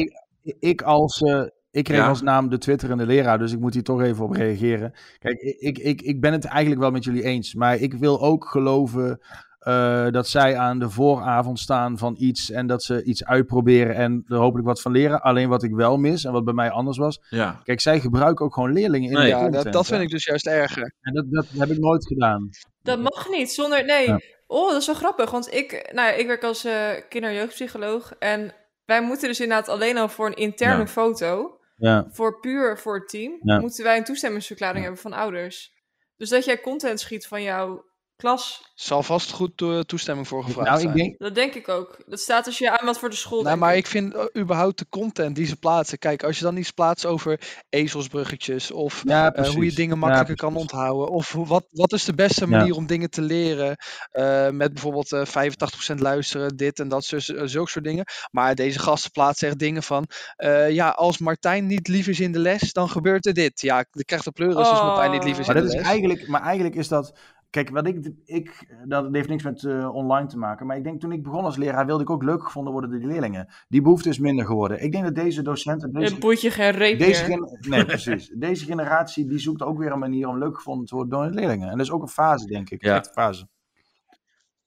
ik, ik als... eh, ik kreeg Ja. als naam de twitterende leraar, dus ik moet hier toch even op reageren. Kijk, ik, ik, ik ben het eigenlijk wel met jullie eens, maar ik wil ook geloven eh, dat zij aan de vooravond staan van iets en dat ze iets uitproberen en er hopelijk wat van leren. Alleen wat ik wel mis en wat bij mij anders was, Ja. kijk, zij gebruiken ook gewoon leerlingen in Nee. de Ja, dat, dat vind ik dus juist erger. En dat, dat heb ik nooit gedaan. Dat mag niet, zonder... Nee. Ja. Oh, dat is wel grappig, want ik, nou, ik werk als eh kinder- en jeugdpsycholoog en wij moeten dus inderdaad alleen al voor een interne Ja. foto, Ja. voor puur voor het team, Ja. moeten wij een toestemmingsverklaring hebben van ouders. Dus dat jij content schiet van jouw klas, Zal vast goed to- toestemming voor gevraagd Nou, zijn. ik denk, dat denk ik ook. Dat staat als je aanmeldt voor de school. Nee, denk maar ik. ik vind eh, überhaupt de content die ze plaatsen. Kijk, als je dan iets plaatst over ezelsbruggetjes of ja, eh, hoe je dingen Ja, makkelijker kan onthouden. Of hoe- wat, wat is de beste Ja. manier om dingen te leren. eh, met bijvoorbeeld eh 85% luisteren, dit en dat, zulke soort dingen. Maar deze gasten plaatsen echt dingen van. eh, ja, als Martijn niet lief is in de les, dan gebeurt er dit. Ja, ik krijg de pleuris als Martijn niet lief is Maar in dat de is les. eigenlijk, maar eigenlijk is dat. Kijk, wat ik, ik, dat heeft niks met eh, online te maken. Maar ik denk toen ik begon als leraar wilde ik ook leuk gevonden worden door die leerlingen. Die behoefte is minder geworden. Ik denk dat deze docenten. Deze, Het boeit je geen deze gen- nee, precies. Deze generatie die zoekt ook weer een manier om leuk gevonden te worden door de leerlingen. En dat is ook een fase, denk ik. Ja. Echt een fase.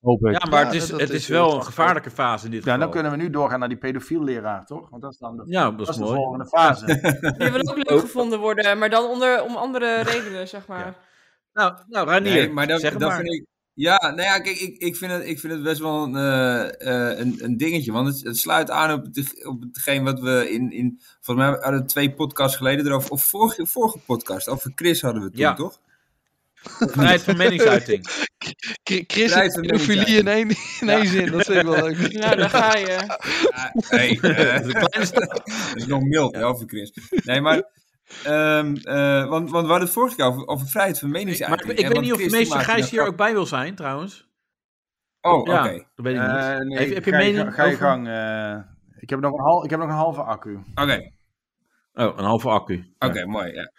Hoop ik. Ja, maar het is, dat het is wel een gevaarlijke fase in dit Ja, geval. dan kunnen we nu doorgaan naar die pedofiel leraar, toch? Want dat is dan de, Ja, dat dat is de volgende fase. Die willen ook leuk gevonden worden, maar dan onder, om andere redenen, zeg maar. Nou, nou Ranier, Nee, maar dat, zeg dat maar. vind ik. Ja, nou ja, kijk, ik, ik, vind, het, ik vind het best wel een, eh, eh, een, een dingetje. Want het, het sluit aan op, het, op hetgeen wat we in, in. Volgens mij hadden we twee podcasts geleden erover. Of vorige, vorige podcast, over Chris hadden we het toen, Ja. toch? Vrijheid van meningsuiting. Chris en pedofilie in één, in één Ja. zin, dat vind ik wel leuk. Nou, daar ga je. Ja, hey, eh, dat is nog mild, hè, over Chris. Nee, maar. Ehm, eh, want, want we hadden het vorige keer over, over vrijheid van Maar meningsuiting. ik, ik weet niet of Chris, meester Gijs hier ook bij wil zijn, trouwens. Oh, oké. Ja, dat weet ik niet. Eh, nee, heb, heb je ga je mening gang- Ga je over- gang. eh, ik, heb nog een hal, ik heb nog een halve accu. Oké. Oh, een halve accu. Oké, mooi. Ja.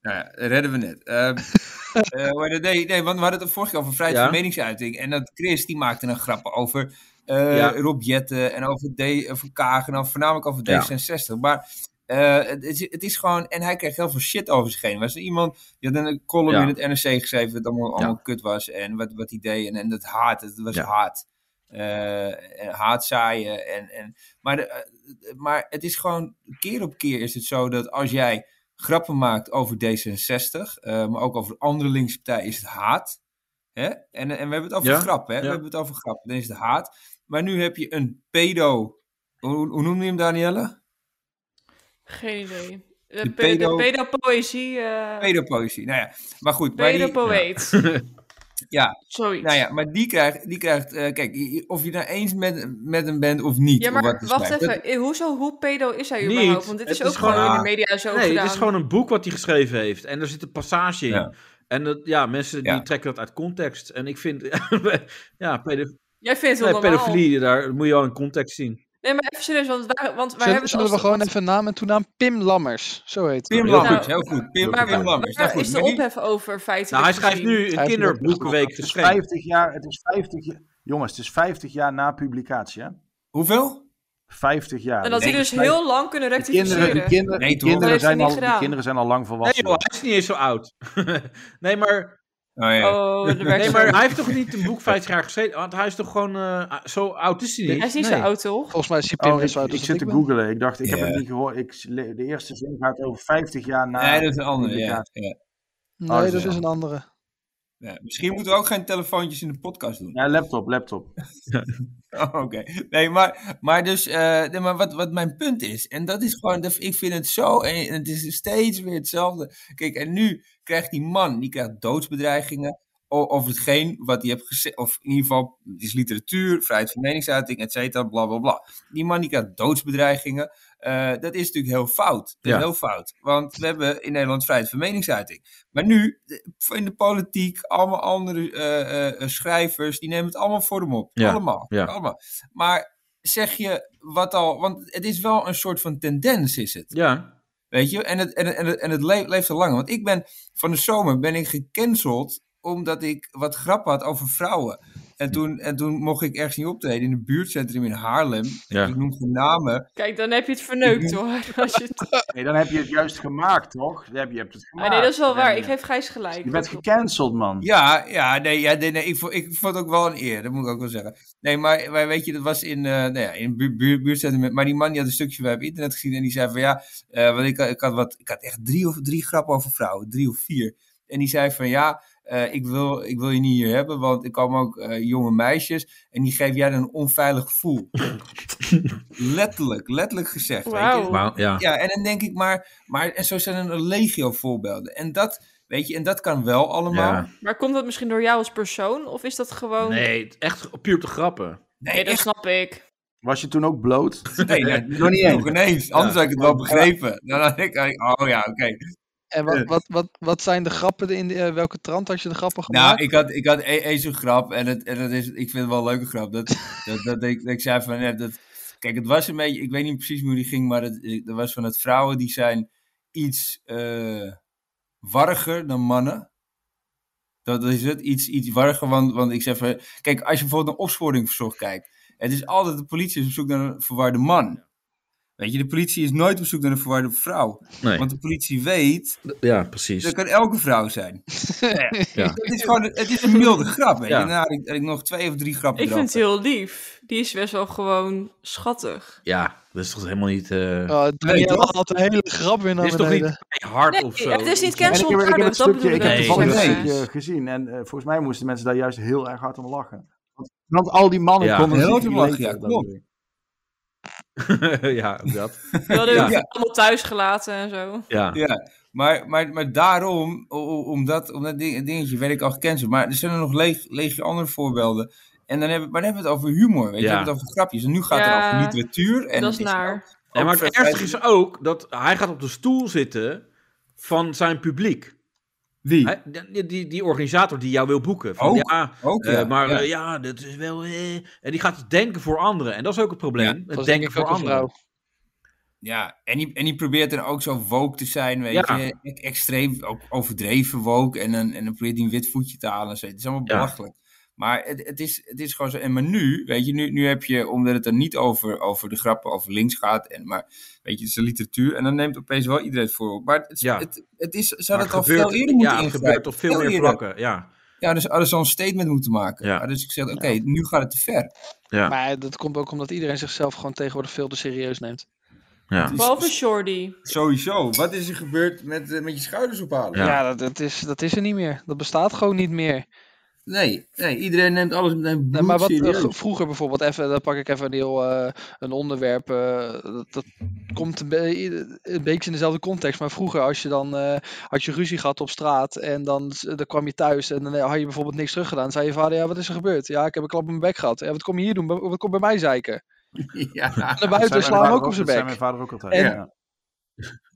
Nou ja, redden we net. Ehm, eh, nee, nee, want we hadden het vorige keer over vrijheid Ja. van meningsuiting. En dat Chris, die maakte een grap over eh Ja. Rob Jetten en over, D, over Kaag en over, voornamelijk over Ja. D66. Maar eh, het, is, het is gewoon... En hij kreeg heel veel shit over zich heen. Was er iemand... Die had een column Ja. in het NRC geschreven wat allemaal, allemaal Ja. kut was. En wat, wat hij deed. En, en dat haat, het was Ja. haat. Eh, en haat zaaien. En, en, maar, de, eh, maar het is gewoon... Keer op keer is het zo dat als jij grappen maakt over D66, eh, maar ook over andere linkse partijen, is het haat. Hè? En, en we hebben het over grappen, hè? We hebben het over grappen, dan is het haat. Maar nu heb je een pedo... Hoe, hoe noemde je hem, Danielle? Geen idee. De, De pe- pedo- de pedopoëzie. eh Pedopoëzie, nou ja. Maar goed, maar die, pedopoëet. ja, Zoiets. nou ja, maar die krijgt, die krijgt eh, kijk, of je nou eens met, met hem bent of niet. Ja, of maar wat wacht schrijft, even. dat- eh, Hoezo, hoe pedo is hij Niet. überhaupt? Want dit is ook gewoon in de media zo Nee, gedaan. het is gewoon een boek wat hij geschreven heeft. En er zit een passage in. Ja. En dat, ja, mensen die Ja. trekken dat uit context. En ik vind, ja, pedo- Jij vindt het wel nee, pedofilie, daar moet je wel in context zien. Nee, maar even serieus, want wij, want wij Zullen, hebben het zullen we gewoon even naam en toenaam? Pim Lammers, zo heet Pim hij. Lammers, Nou, heel goed. Pim, Maar Pim waar, Lammers. waar Nou goed, is de ophef over feitelijk Nou, hij schrijft nu een kinderboekenweek Het is geschreven. 50 jaar, het is 50 jaar. Jongens, het is 50 jaar na publicatie, hè? Hoeveel? 50 jaar. En dat Nee, hij dus heel lang kunnen Die rectificeren. kinderen, die kinderen, Nee, kinderen, zijn al, gedaan. kinderen zijn al lang Nee volwassen. joh, hij is niet eens zo oud. nee, maar, Oh, ja. Oh, nee, maar hij heeft toch niet een boek 50 jaar geschreven? Want hij is toch gewoon, eh, zo oud is hij niet? Hij is niet Nee. zo oud, toch? Volgens mij is Pim Oh, ik, zo oud ik zit te googlen. Ik dacht, ik heb het niet gehoord. Ik, de eerste zin gaat over 50 jaar na nee, dat is een andere. Ja. Nee, Oh, dat is een andere. Ja, misschien moeten we ook geen telefoontjes in de podcast doen. Ja, laptop, laptop. Oh, Oké. Nee, maar, maar dus, eh, nee, maar wat, wat mijn punt is, en dat is gewoon, dat, ik vind het zo, en het is steeds weer hetzelfde. Kijk, en nu krijgt die man, die krijgt doodsbedreigingen over hetgeen wat hij heeft gezegd, of in ieder geval, het is literatuur, vrijheid van meningsuiting, et cetera, bla bla bla. Die man die krijgt doodsbedreigingen. Eh, dat is natuurlijk heel fout. Dat Ja. is heel fout. Want we hebben in Nederland vrijheid van meningsuiting. Maar nu, in de politiek, allemaal andere eh, eh, schrijvers, die nemen het allemaal voor hem op. Ja, Allemaal. ja. allemaal. Maar zeg je wat al, want het is wel een soort van tendens, is het. Ja, Weet je, en het, en het, en en het le- leeft al langer. Want ik ben van de zomer ben ik gecanceld omdat ik wat grappen had over vrouwen. En toen, en toen mocht ik ergens niet optreden in een buurtcentrum in Haarlem. Ja. Ik noem geen namen. Kijk, dan heb je het verneukt, hoor. Als je het... Nee, dan heb je het juist gemaakt, toch? Dan heb je, hebt het Ah, gemaakt. nee, dat is wel waar. Ik geef Gijs gelijk. Je bent gecanceld, man. Ja, ja, nee, ja, nee, nee ik, vond, ik vond het ook wel een eer, dat moet ik ook wel zeggen. Nee, maar, maar weet je, dat was in, eh nou ja, in een buurt, buurt, buurtcentrum. met- Maar die man die had een stukje bij op internet gezien en die zei van ja, eh, want ik, ik, had wat, ik had echt drie, of, drie grappen over vrouwen, drie of vier. En die zei van ja, eh, ik, wil, ik wil je niet hier hebben, want ik kwam ook eh, jonge meisjes en die geven jij dan een onveilig gevoel. letterlijk, letterlijk gezegd. Weet je? Ja. Ja, en dan denk ik maar, maar en zo zijn er een legio voorbeelden. En dat Weet je, en dat kan wel allemaal. Ja. Maar komt dat misschien door jou als persoon? Of is dat gewoon... Nee, echt puur te grappen. Nee, dat snap ik. Was je toen ook bloot? Nee, nee, nog niet eens. Nog ineens. Anders had ik het wel begrepen. Dan had ik, oh ja, oké. En wat, wat, wat, wat zijn de grappen in de, eh, welke trant had je de grappen gemaakt? Nou, ik had, ik had e- eens zo'n grap en, het, en dat is, ik vind het wel een leuke grap. Dat, dat, dat, ik, dat ik zei van, ja, dat, kijk, het was een beetje, ik weet niet precies hoe die ging, maar het, dat was van het vrouwen die zijn iets eh warriger dan mannen. Dat is het, iets, iets warriger, want, want ik zeg van, kijk, als je bijvoorbeeld naar opsporingsverzoek kijkt, het is altijd de politie is op zoek naar een verwarde man. Weet je, de politie is nooit op zoek naar een verwarde vrouw. Nee. Want de politie weet, Ja, precies. dat kan elke vrouw zijn. Ja. Het is gewoon, het is een milde grap, weet je. Ja. Daarna had ik, had ik nog twee of drie grappen Ik vind het heel lief. Die is best wel gewoon schattig. Ja, dat is toch helemaal niet... eh Oh, had een hele grap weer naar is toch niet hard Nee, of zo? het is niet ik cancel heb, ik heb stukje, ik ik. heb Nee, toevallig het nee. stukje gezien en eh, volgens mij moesten mensen daar juist heel erg hard om lachen. Want, want al die mannen Ja. konden Heel hard lachen, ja, klopt. ja, dat. We hadden Ja. ook allemaal thuis gelaten en zo. Ja. Ja, maar, maar, maar daarom, o- o- om dat, om dat ding- dingetje, werd ik al gecanceld. Maar er zijn er nog leeg, legio andere voorbeelden. En dan hebben, maar dan hebben we het over humor, weet je. Ja. Dan hebben we het over grapjes. En nu gaat Ja, het over literatuur. En dat is het naar. ook- Ja, maar het ergste is ook dat hij gaat op de stoel zitten van zijn publiek. Wie? Die, die, die organisator die jou wil boeken. Van, Ook, ja, ook, eh, ja, maar ja. eh, ja, dat is wel... eh, en die gaat denken voor anderen. En dat is ook het probleem. Ja, het denken denk ik voor anderen. vrouw. Ja, en die, en die probeert dan ook zo woke te zijn, weet Ja. je. Extreem, ook overdreven woke. En dan, en dan probeert hij een wit voetje te halen. en zo. Het is allemaal Ja. belachelijk. Maar het, het, is, het is gewoon zo. En maar nu, weet je, nu, nu heb je, omdat het er niet over, over de grappen over links gaat. En, maar weet je, het is de literatuur. En dan neemt opeens wel iedereen het voor. op. Maar het, Ja. het, het is, hadden het al veel eerder moeten Ja, het gebeurt ingrijpen. op veel Veel meer eerder. vlakken. Ja. Ja, dus hadden ze al een statement moeten maken. Ja. Dus ik zeg, oké, nu gaat het te ver. Ja. Maar dat komt ook omdat iedereen zichzelf gewoon tegenwoordig veel te serieus neemt. Ja. Behalve Shorty. Sowieso. Wat is er gebeurd met, eh, met je schouders ophalen? Ja. Ja, dat, dat, is, dat is er niet meer. Dat bestaat gewoon niet meer. Nee, nee, iedereen neemt alles meteen Nee, maar wat eh, vroeger bijvoorbeeld, even, dan pak ik even een heel eh, een onderwerp. eh, dat, dat komt een, be- een beetje in dezelfde context. Maar vroeger, als je dan eh, had je ruzie gehad op straat en dan, dan kwam je thuis en dan had je bijvoorbeeld niks teruggedaan. zei je vader, ja, wat is er gebeurd? Ja, ik heb een klap op mijn bek gehad. Ja, wat kom je hier doen? Wat kom bij mij zeiken? Ja. En naar Dat buiten slaan ook op zijn Dat zei bek. mijn vader ook altijd. En- ja.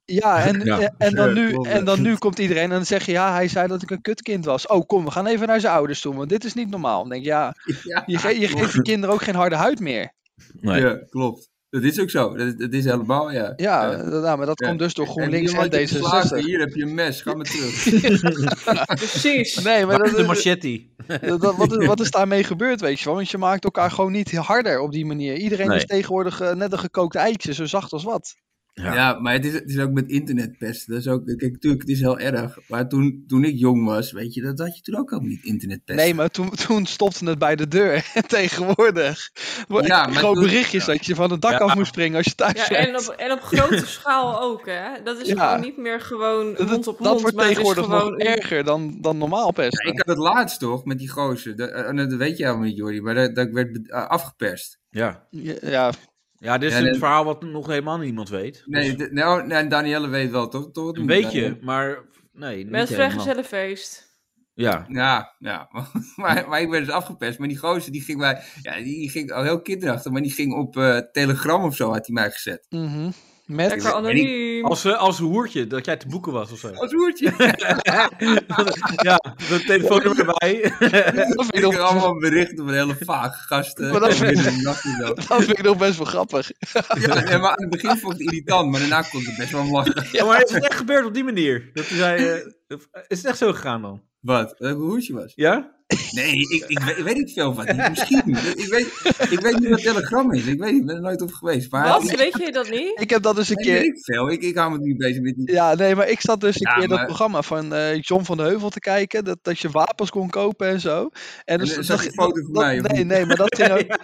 Ja, en, Ja. en, en dan nu, en dan nu komt iedereen en dan zeg je, ja, hij zei dat ik een kutkind was. Oh, kom, we gaan even naar zijn ouders toe, want dit is niet normaal. Dan denk je, ja, Ja, je, ge- je geeft kinderen ook geen harde huid meer. Nee. Ja, klopt. Dat is ook zo. Dat, dat is helemaal, ja. Ja, Ja. nou, maar dat Ja. komt dus door En GroenLinks en geslagen, D66. Hier heb je een mes, ga maar terug. Precies. Nee, maar is dat, de machete? dat- dat- wat, is, wat is daarmee gebeurd, weet je wel? Want je maakt elkaar gewoon niet harder op die manier. Iedereen Nee. is tegenwoordig eh, net een gekookt eitje, zo zacht als wat. Ja. Ja, maar het is, het is ook met internetpest. Dat is ook, kijk, natuurlijk, het is heel erg. Maar toen, toen ik jong was, weet je, dat had je toen ook al niet internetpest. Nee, maar toen, toen stopte het bij de deur. En tegenwoordig. Ja, maar toen- berichtjes dat je van het dak Ja. af moest springen als je thuis Ja, bent. en op, en op grote schaal ook, hè. Dat is Ja. gewoon niet meer gewoon Dat, mond op dat mond, wordt maar het is tegenwoordig gewoon... nog erger dan, dan normaal pest. Ja, ik had het laatst toch, met die gozer. Dat, eh, dat weet je helemaal niet, Jordi. Maar dat, dat ik werd eh, afgeperst. Ja. Ja, ja, dit is Ja, een nee. verhaal wat nog helemaal niemand weet. Nee, Dus d- nou, nee, Danielle weet wel, toch? toch een beetje, maar nee, niet Met vrijgezellenfeest. Ja. Ja, ja. Maar, maar ik werd dus afgepest. Maar die gozer, die ging mij... Ja, die, die ging al heel kinderachtig. Maar die ging op eh, Telegram of zo, had hij mij gezet. mhm. Met, Lekker anoniem. Als, eh, als hoertje, dat jij te boeken was of zo. Als hoertje. ja, de telefoonnummer erbij. dat, vind Ik nog, kreeg allemaal berichten van hele vage gasten. Maar dat vind- dat vind ik nog best wel grappig. Ja, nee, maar aan het begin vond ik het irritant. Maar daarna kon ik best wel lachen. Ja, maar is het echt gebeurd op die manier? Dat hij zei, eh, is het echt zo gegaan dan? Wat? Dat ik een hoertje was? Ja? Nee, ik, ik, weet, ik weet niet veel van. die. Misschien. Ik weet, ik weet niet wat Telegram is. Ik weet niet, ik ben er nooit op geweest. Maar Wat? ik, Weet je dat niet? Ik heb dat dus een nee, keer... weet ik veel. Ik, ik hou me niet bezig met die... Ja, nee, maar ik zat dus een Ja, keer dat maar- programma van eh, John van de Heuvel te kijken. Dat, dat je wapens kon kopen en zo. En dus, zat dat- een foto van dat- mij, of Nee, nee, maar dat ging ook,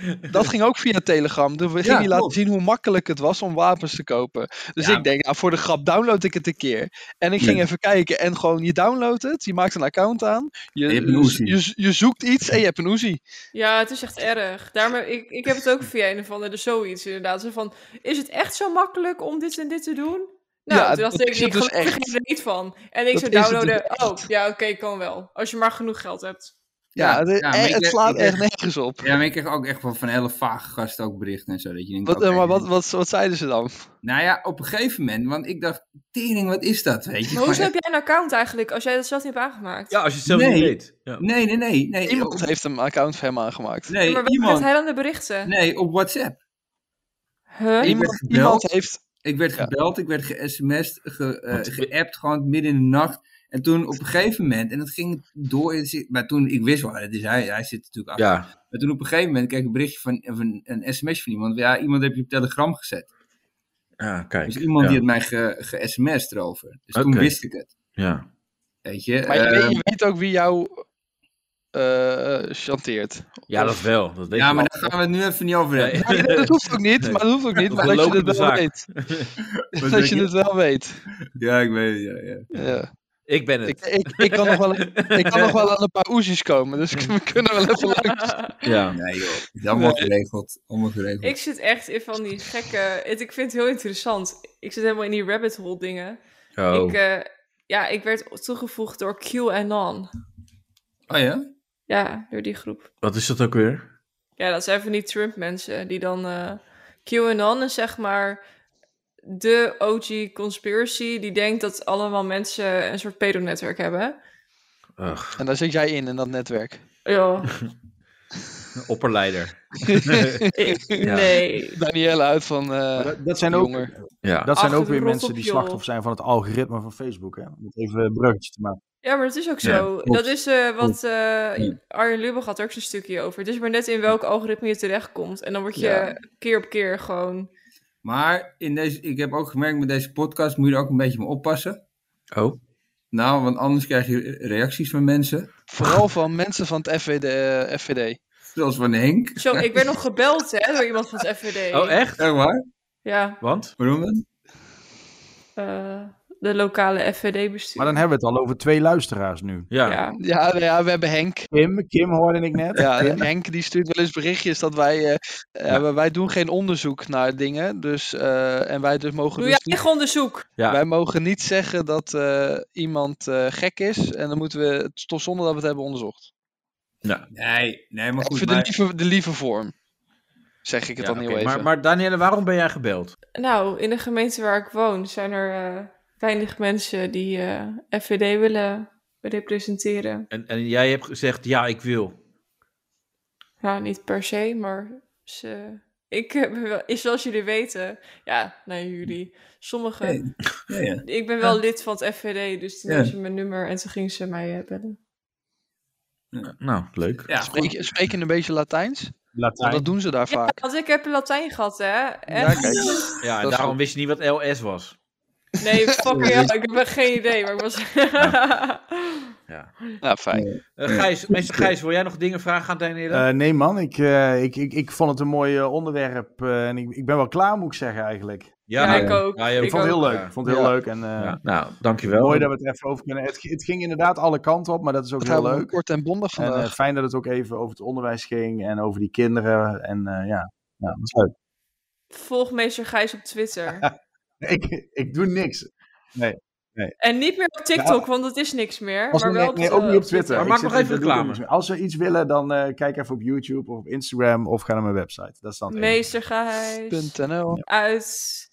dat ging ook via Telegram. Toen ging Ja, hij laten zien hoe makkelijk het was om wapens te kopen. Dus Ja. ik denk, nou, voor de grap download ik het een keer. En ik ging even kijken en gewoon, je downloadt het. Je maakt een account aan. Je, Je je, je zoekt iets en je hebt een Uzi. Ja, het is echt erg. Daarmee, ik, ik heb het ook via een of andere zoiets inderdaad. Zo van, is het echt zo makkelijk om dit en dit te doen? Nou, Ja, toen dacht dat ik, is het ik dus er echt. geen reet van. En ik Dat zou downloaden, dus oh, ja, oké, kan wel. Als je maar genoeg geld hebt. Ja, het, eh, het slaat echt nergens op. Ja, maar ik kreeg ook echt wel van hele vage gasten ook berichten en zo. Dat je denkt, Wat, eh, maar wat, wat, wat zeiden ze dan? Nou ja, op een gegeven moment, want ik dacht, tering, wat is dat, weet je? Maar hoezo heb jij een account eigenlijk, als jij dat zelf niet hebt aangemaakt? Ja, als je het zelf Nee. niet weet. Ja. Nee, nee, nee. nee Iemand op- heeft een account voor hem aangemaakt. Nee, maar waar iemand. hij dan de berichten? Nee, op WhatsApp. Huh? Iemand- iemand heeft- Ik werd Ja. gebeld, ik werd ge-sms'd, ge, Wat- geappt, gewoon midden in de nacht. En toen op een gegeven moment, en dat ging door, maar toen, ik wist wel, het is hij, hij zit natuurlijk achter. Ja. Maar toen op een gegeven moment kreeg ik een berichtje van, van een sms van iemand. Ja, iemand heb je op Telegram gezet. Ja, kijk. Dus iemand ja. die had mij ge, ge-sms'd erover. Dus toen wist ik het. Ja. Weet je. Maar je, weet, ehm, je weet ook wie jou eh chanteert. ja, Of- dat wel. Dat weet ja, maar daar gaan we het nu even niet over hebben. Nee, nee, dat hoeft ook niet, Nee. maar dat hoeft ook niet, Dat maar dat je het wel zaak. weet. Dat je? het wel weet. Ja, ik weet het, ja, ja. Ja. Ik ben het. Ik, ik, ik, kan nog wel, ik kan nog wel aan een paar oezies komen, dus we kunnen wel even langs. Ja. Nee joh, is allemaal geregeld. Allemaal geregeld. Ik zit echt in van die gekke... het- Ik vind het heel interessant. Ik zit helemaal in die rabbit hole dingen. Oh. Ik, eh, ja, ik werd toegevoegd door QAnon. Oh ja? Ja, door die groep. Wat is dat ook weer? Ja, dat zijn van die Trump-mensen die dan... eh QAnon is zeg maar de OG conspiracy die denkt dat allemaal mensen een soort pedonetwerk hebben. Ugh, En daar zit jij in, in dat netwerk. Ja, opperleider. Ja. nee. Danielle uit van eh dat, dat zijn ook, Jonger. Ja. dat zijn Ach, ook weer mensen die slachtoffer zijn van het algoritme van Facebook. Hè? Om het even een bruggetje te maken. Ja, maar dat is ook zo. dat is eh, wat eh. Arjen Lubach had er ook zo'n stukje over. Het is maar net in welk algoritme je terechtkomt. En dan word je Ja. keer op keer gewoon... Maar in deze, ik heb ook gemerkt met deze podcast moet je er ook een beetje mee oppassen. Oh. Nou, want anders krijg je reacties van mensen. Vooral van mensen van het FVD. eh, FVD. Zoals van Henk. Zo, ik ben nog gebeld hè, door iemand van het FVD. Oh, echt? Echt waar? Ja, Want? Waarom dan? eh, de lokale FVD-bestuur. Maar dan hebben we het al over twee luisteraars nu. Ja. Ja. Ja, nou ja, we hebben Henk. Kim, Kim hoorde ik net. Ja. Henk die stuurt wel eens berichtjes dat wij. eh, eh, wij- wij doen geen onderzoek naar dingen. Dus, eh, en wij dus mogen Doe dus jij niet, onderzoek? Ja. wij mogen niet zeggen dat eh, iemand eh, gek is. En dan moeten we het toch zonder dat we het hebben onderzocht. Ja. Nee, nee, maar goed. Even de, Maar, lieve, de lieve vorm. Zeg ik het Ja, dan even. Maar, maar Danielle, waarom ben jij gebeld? Nou, in de gemeente waar ik woon zijn er eh, weinig mensen die eh, FVD willen representeren. En, en jij hebt gezegd, ja, ik wil. Nou, niet per se, maar ze... Ik heb wel, is zoals jullie weten, ja, nou jullie, sommigen. Ja, ja. Ik ben wel lid van het FVD, dus toen Ja. had ze mijn nummer en toen ging ze mij eh, bellen. Nou, leuk. ja Spreek, goed. spreek je een beetje Latijns? Want Latijn. dat doen ze daar Ja, vaak. want ik heb Latijn gehad, hè? Ja, kijk. Ja, en daarom goed. wist je niet wat LS was. Nee, fuck hell, ik heb geen idee, maar ik was... Ja. Nou, fijn. Eh, Gijs, meester Gijs, wil jij nog dingen vragen aan Danielle? Eh, nee man, ik, eh, ik, ik, ik vond het een mooi onderwerp. eh, en ik, ik ben wel klaar moet ik zeggen eigenlijk. Ja, ik ook. Ja, Ik Ik vond het heel leuk. Ja. Ik vond het heel Ja. leuk. En, eh, Ja, nou, dankjewel. Mooi dat we het er even over kunnen. Het, het ging inderdaad alle kanten op, maar dat is ook Dat heel leuk. kort en bondig En eh, fijn dat het ook even over het onderwijs ging en over die kinderen. En eh, ja, ja, dat is leuk. Volg meester Gijs op Twitter. Ik, ik doe niks. Nee. En niet meer op TikTok, want dat is niks meer. Maar we- wel nee, op, nee, eh, ook niet op Twitter. Maar maak nog even reclame. Als we iets willen, dan eh, kijk even op YouTube of op Instagram of ga naar mijn website. Dat is dan het enige. Meester Gijs. .nl. Uit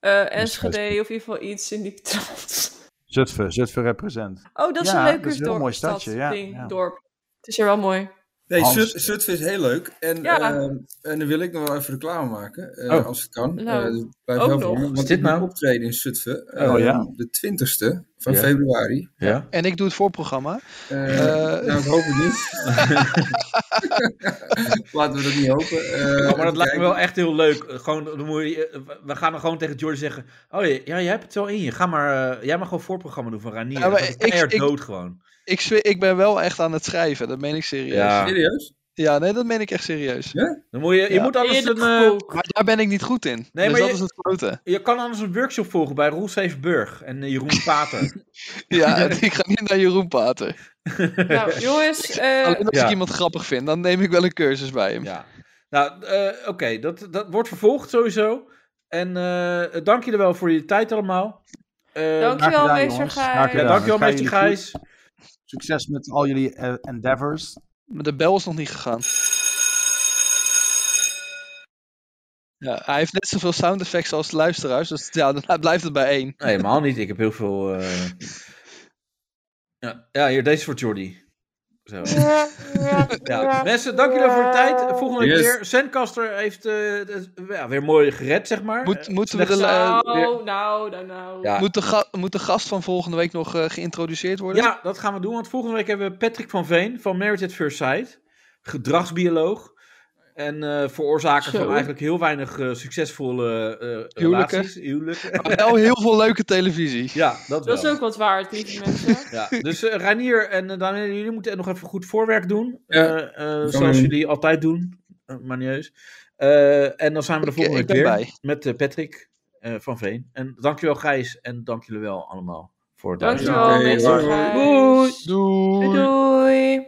eh Enschede of in ieder geval iets in die trant. Zutphen, Zutphen represent. Oh, dat is Ja, een dat leuke is een heel dorp, mooi stad, stadje, ja, ding, ja. dorp. Het is hier wel mooi. Nee, Hans. Zut, Zutphen is heel leuk. En, Ja. ehm, en dan wil ik nog wel even reclame maken, eh, Oh. als het kan. Nou, Eh, ook nog. veel, Wat is Want dit nou? optreden in Zutphen. Oh, eh, ja. De 20ste van Ja. februari. Ja? En ik doe het voorprogramma. Nou, ik hoop het niet. Laten we dat niet hopen. Eh, Oh, maar dat lijkt me wel echt heel leuk. Gewoon, dan moet je, we gaan dan gewoon tegen George zeggen: Oh ja, ja, jij hebt het wel in je. Ga maar, jij mag gewoon voorprogramma doen van Ranier. Ja, maar is ik- dood gewoon. Ik, zweer- ik ben wel echt aan het schrijven, dat meen ik serieus. Ja. Ja, Serieus? nee, dat meen ik echt serieus. Dan moet je, je Ja. moet anders een, eh. Maar daar ben ik niet goed in. Nee, dus maar dat je- is het grote. je kan anders een workshop volgen bij Roel Sevenburg en eh, Jeroen Pater. Ja, en ik ga niet naar Jeroen Pater. Nou, jongens, eh, Alleen als Ja. ik iemand grappig vind, dan neem ik wel een cursus bij hem. ja. Nou, eh, oké, dat, dat wordt vervolgd sowieso. En eh dank jullie wel voor je tijd allemaal. Eh, Dankjewel, meester. Gijs. Ja, dankjewel, meester Gijs. Succes met al jullie eh, endeavors. Maar de bel is nog niet gegaan. Ja, hij heeft net zoveel sound effects als de luisteraars, dus ja, dan blijft het bij één. Nee, helemaal niet. Ik heb heel veel. eh, Ja, ja, hier, deze is voor Jordi. Zo. Ja, mensen, dank jullie wel voor de tijd. Volgende Yes. keer. Zencaster heeft eh, ja, weer mooi gered, zeg maar. Moet, Eh, moeten we de, slechts- eh, Nou, nou, nou, nou. Ja. moet, de ga- moet de gast van volgende week nog eh, geïntroduceerd worden? Ja, dat gaan we doen. Want volgende week hebben we Patrick van Veen van Marriage at First Sight. Gedragsbioloog. En eh veroorzaker Zo. van eigenlijk heel weinig eh, succesvolle eh Huwelijken. relaties. Huwelijken. Maar wel heel veel leuke televisie. Ja, dat wel. Dat is ook wat waard, lieve mensen. Ja, dus eh Reinier en uh, Daniel, jullie moeten nog even goed voorwerk doen. Ja, Eh, eh, zoals jullie altijd doen. Uh, maar niet eens. Eh, en dan zijn we de volgende weer. bij. Met Patrick eh, van Veen. En dankjewel Gijs. En dank jullie wel allemaal voor het Dankjewel. Doei. doei.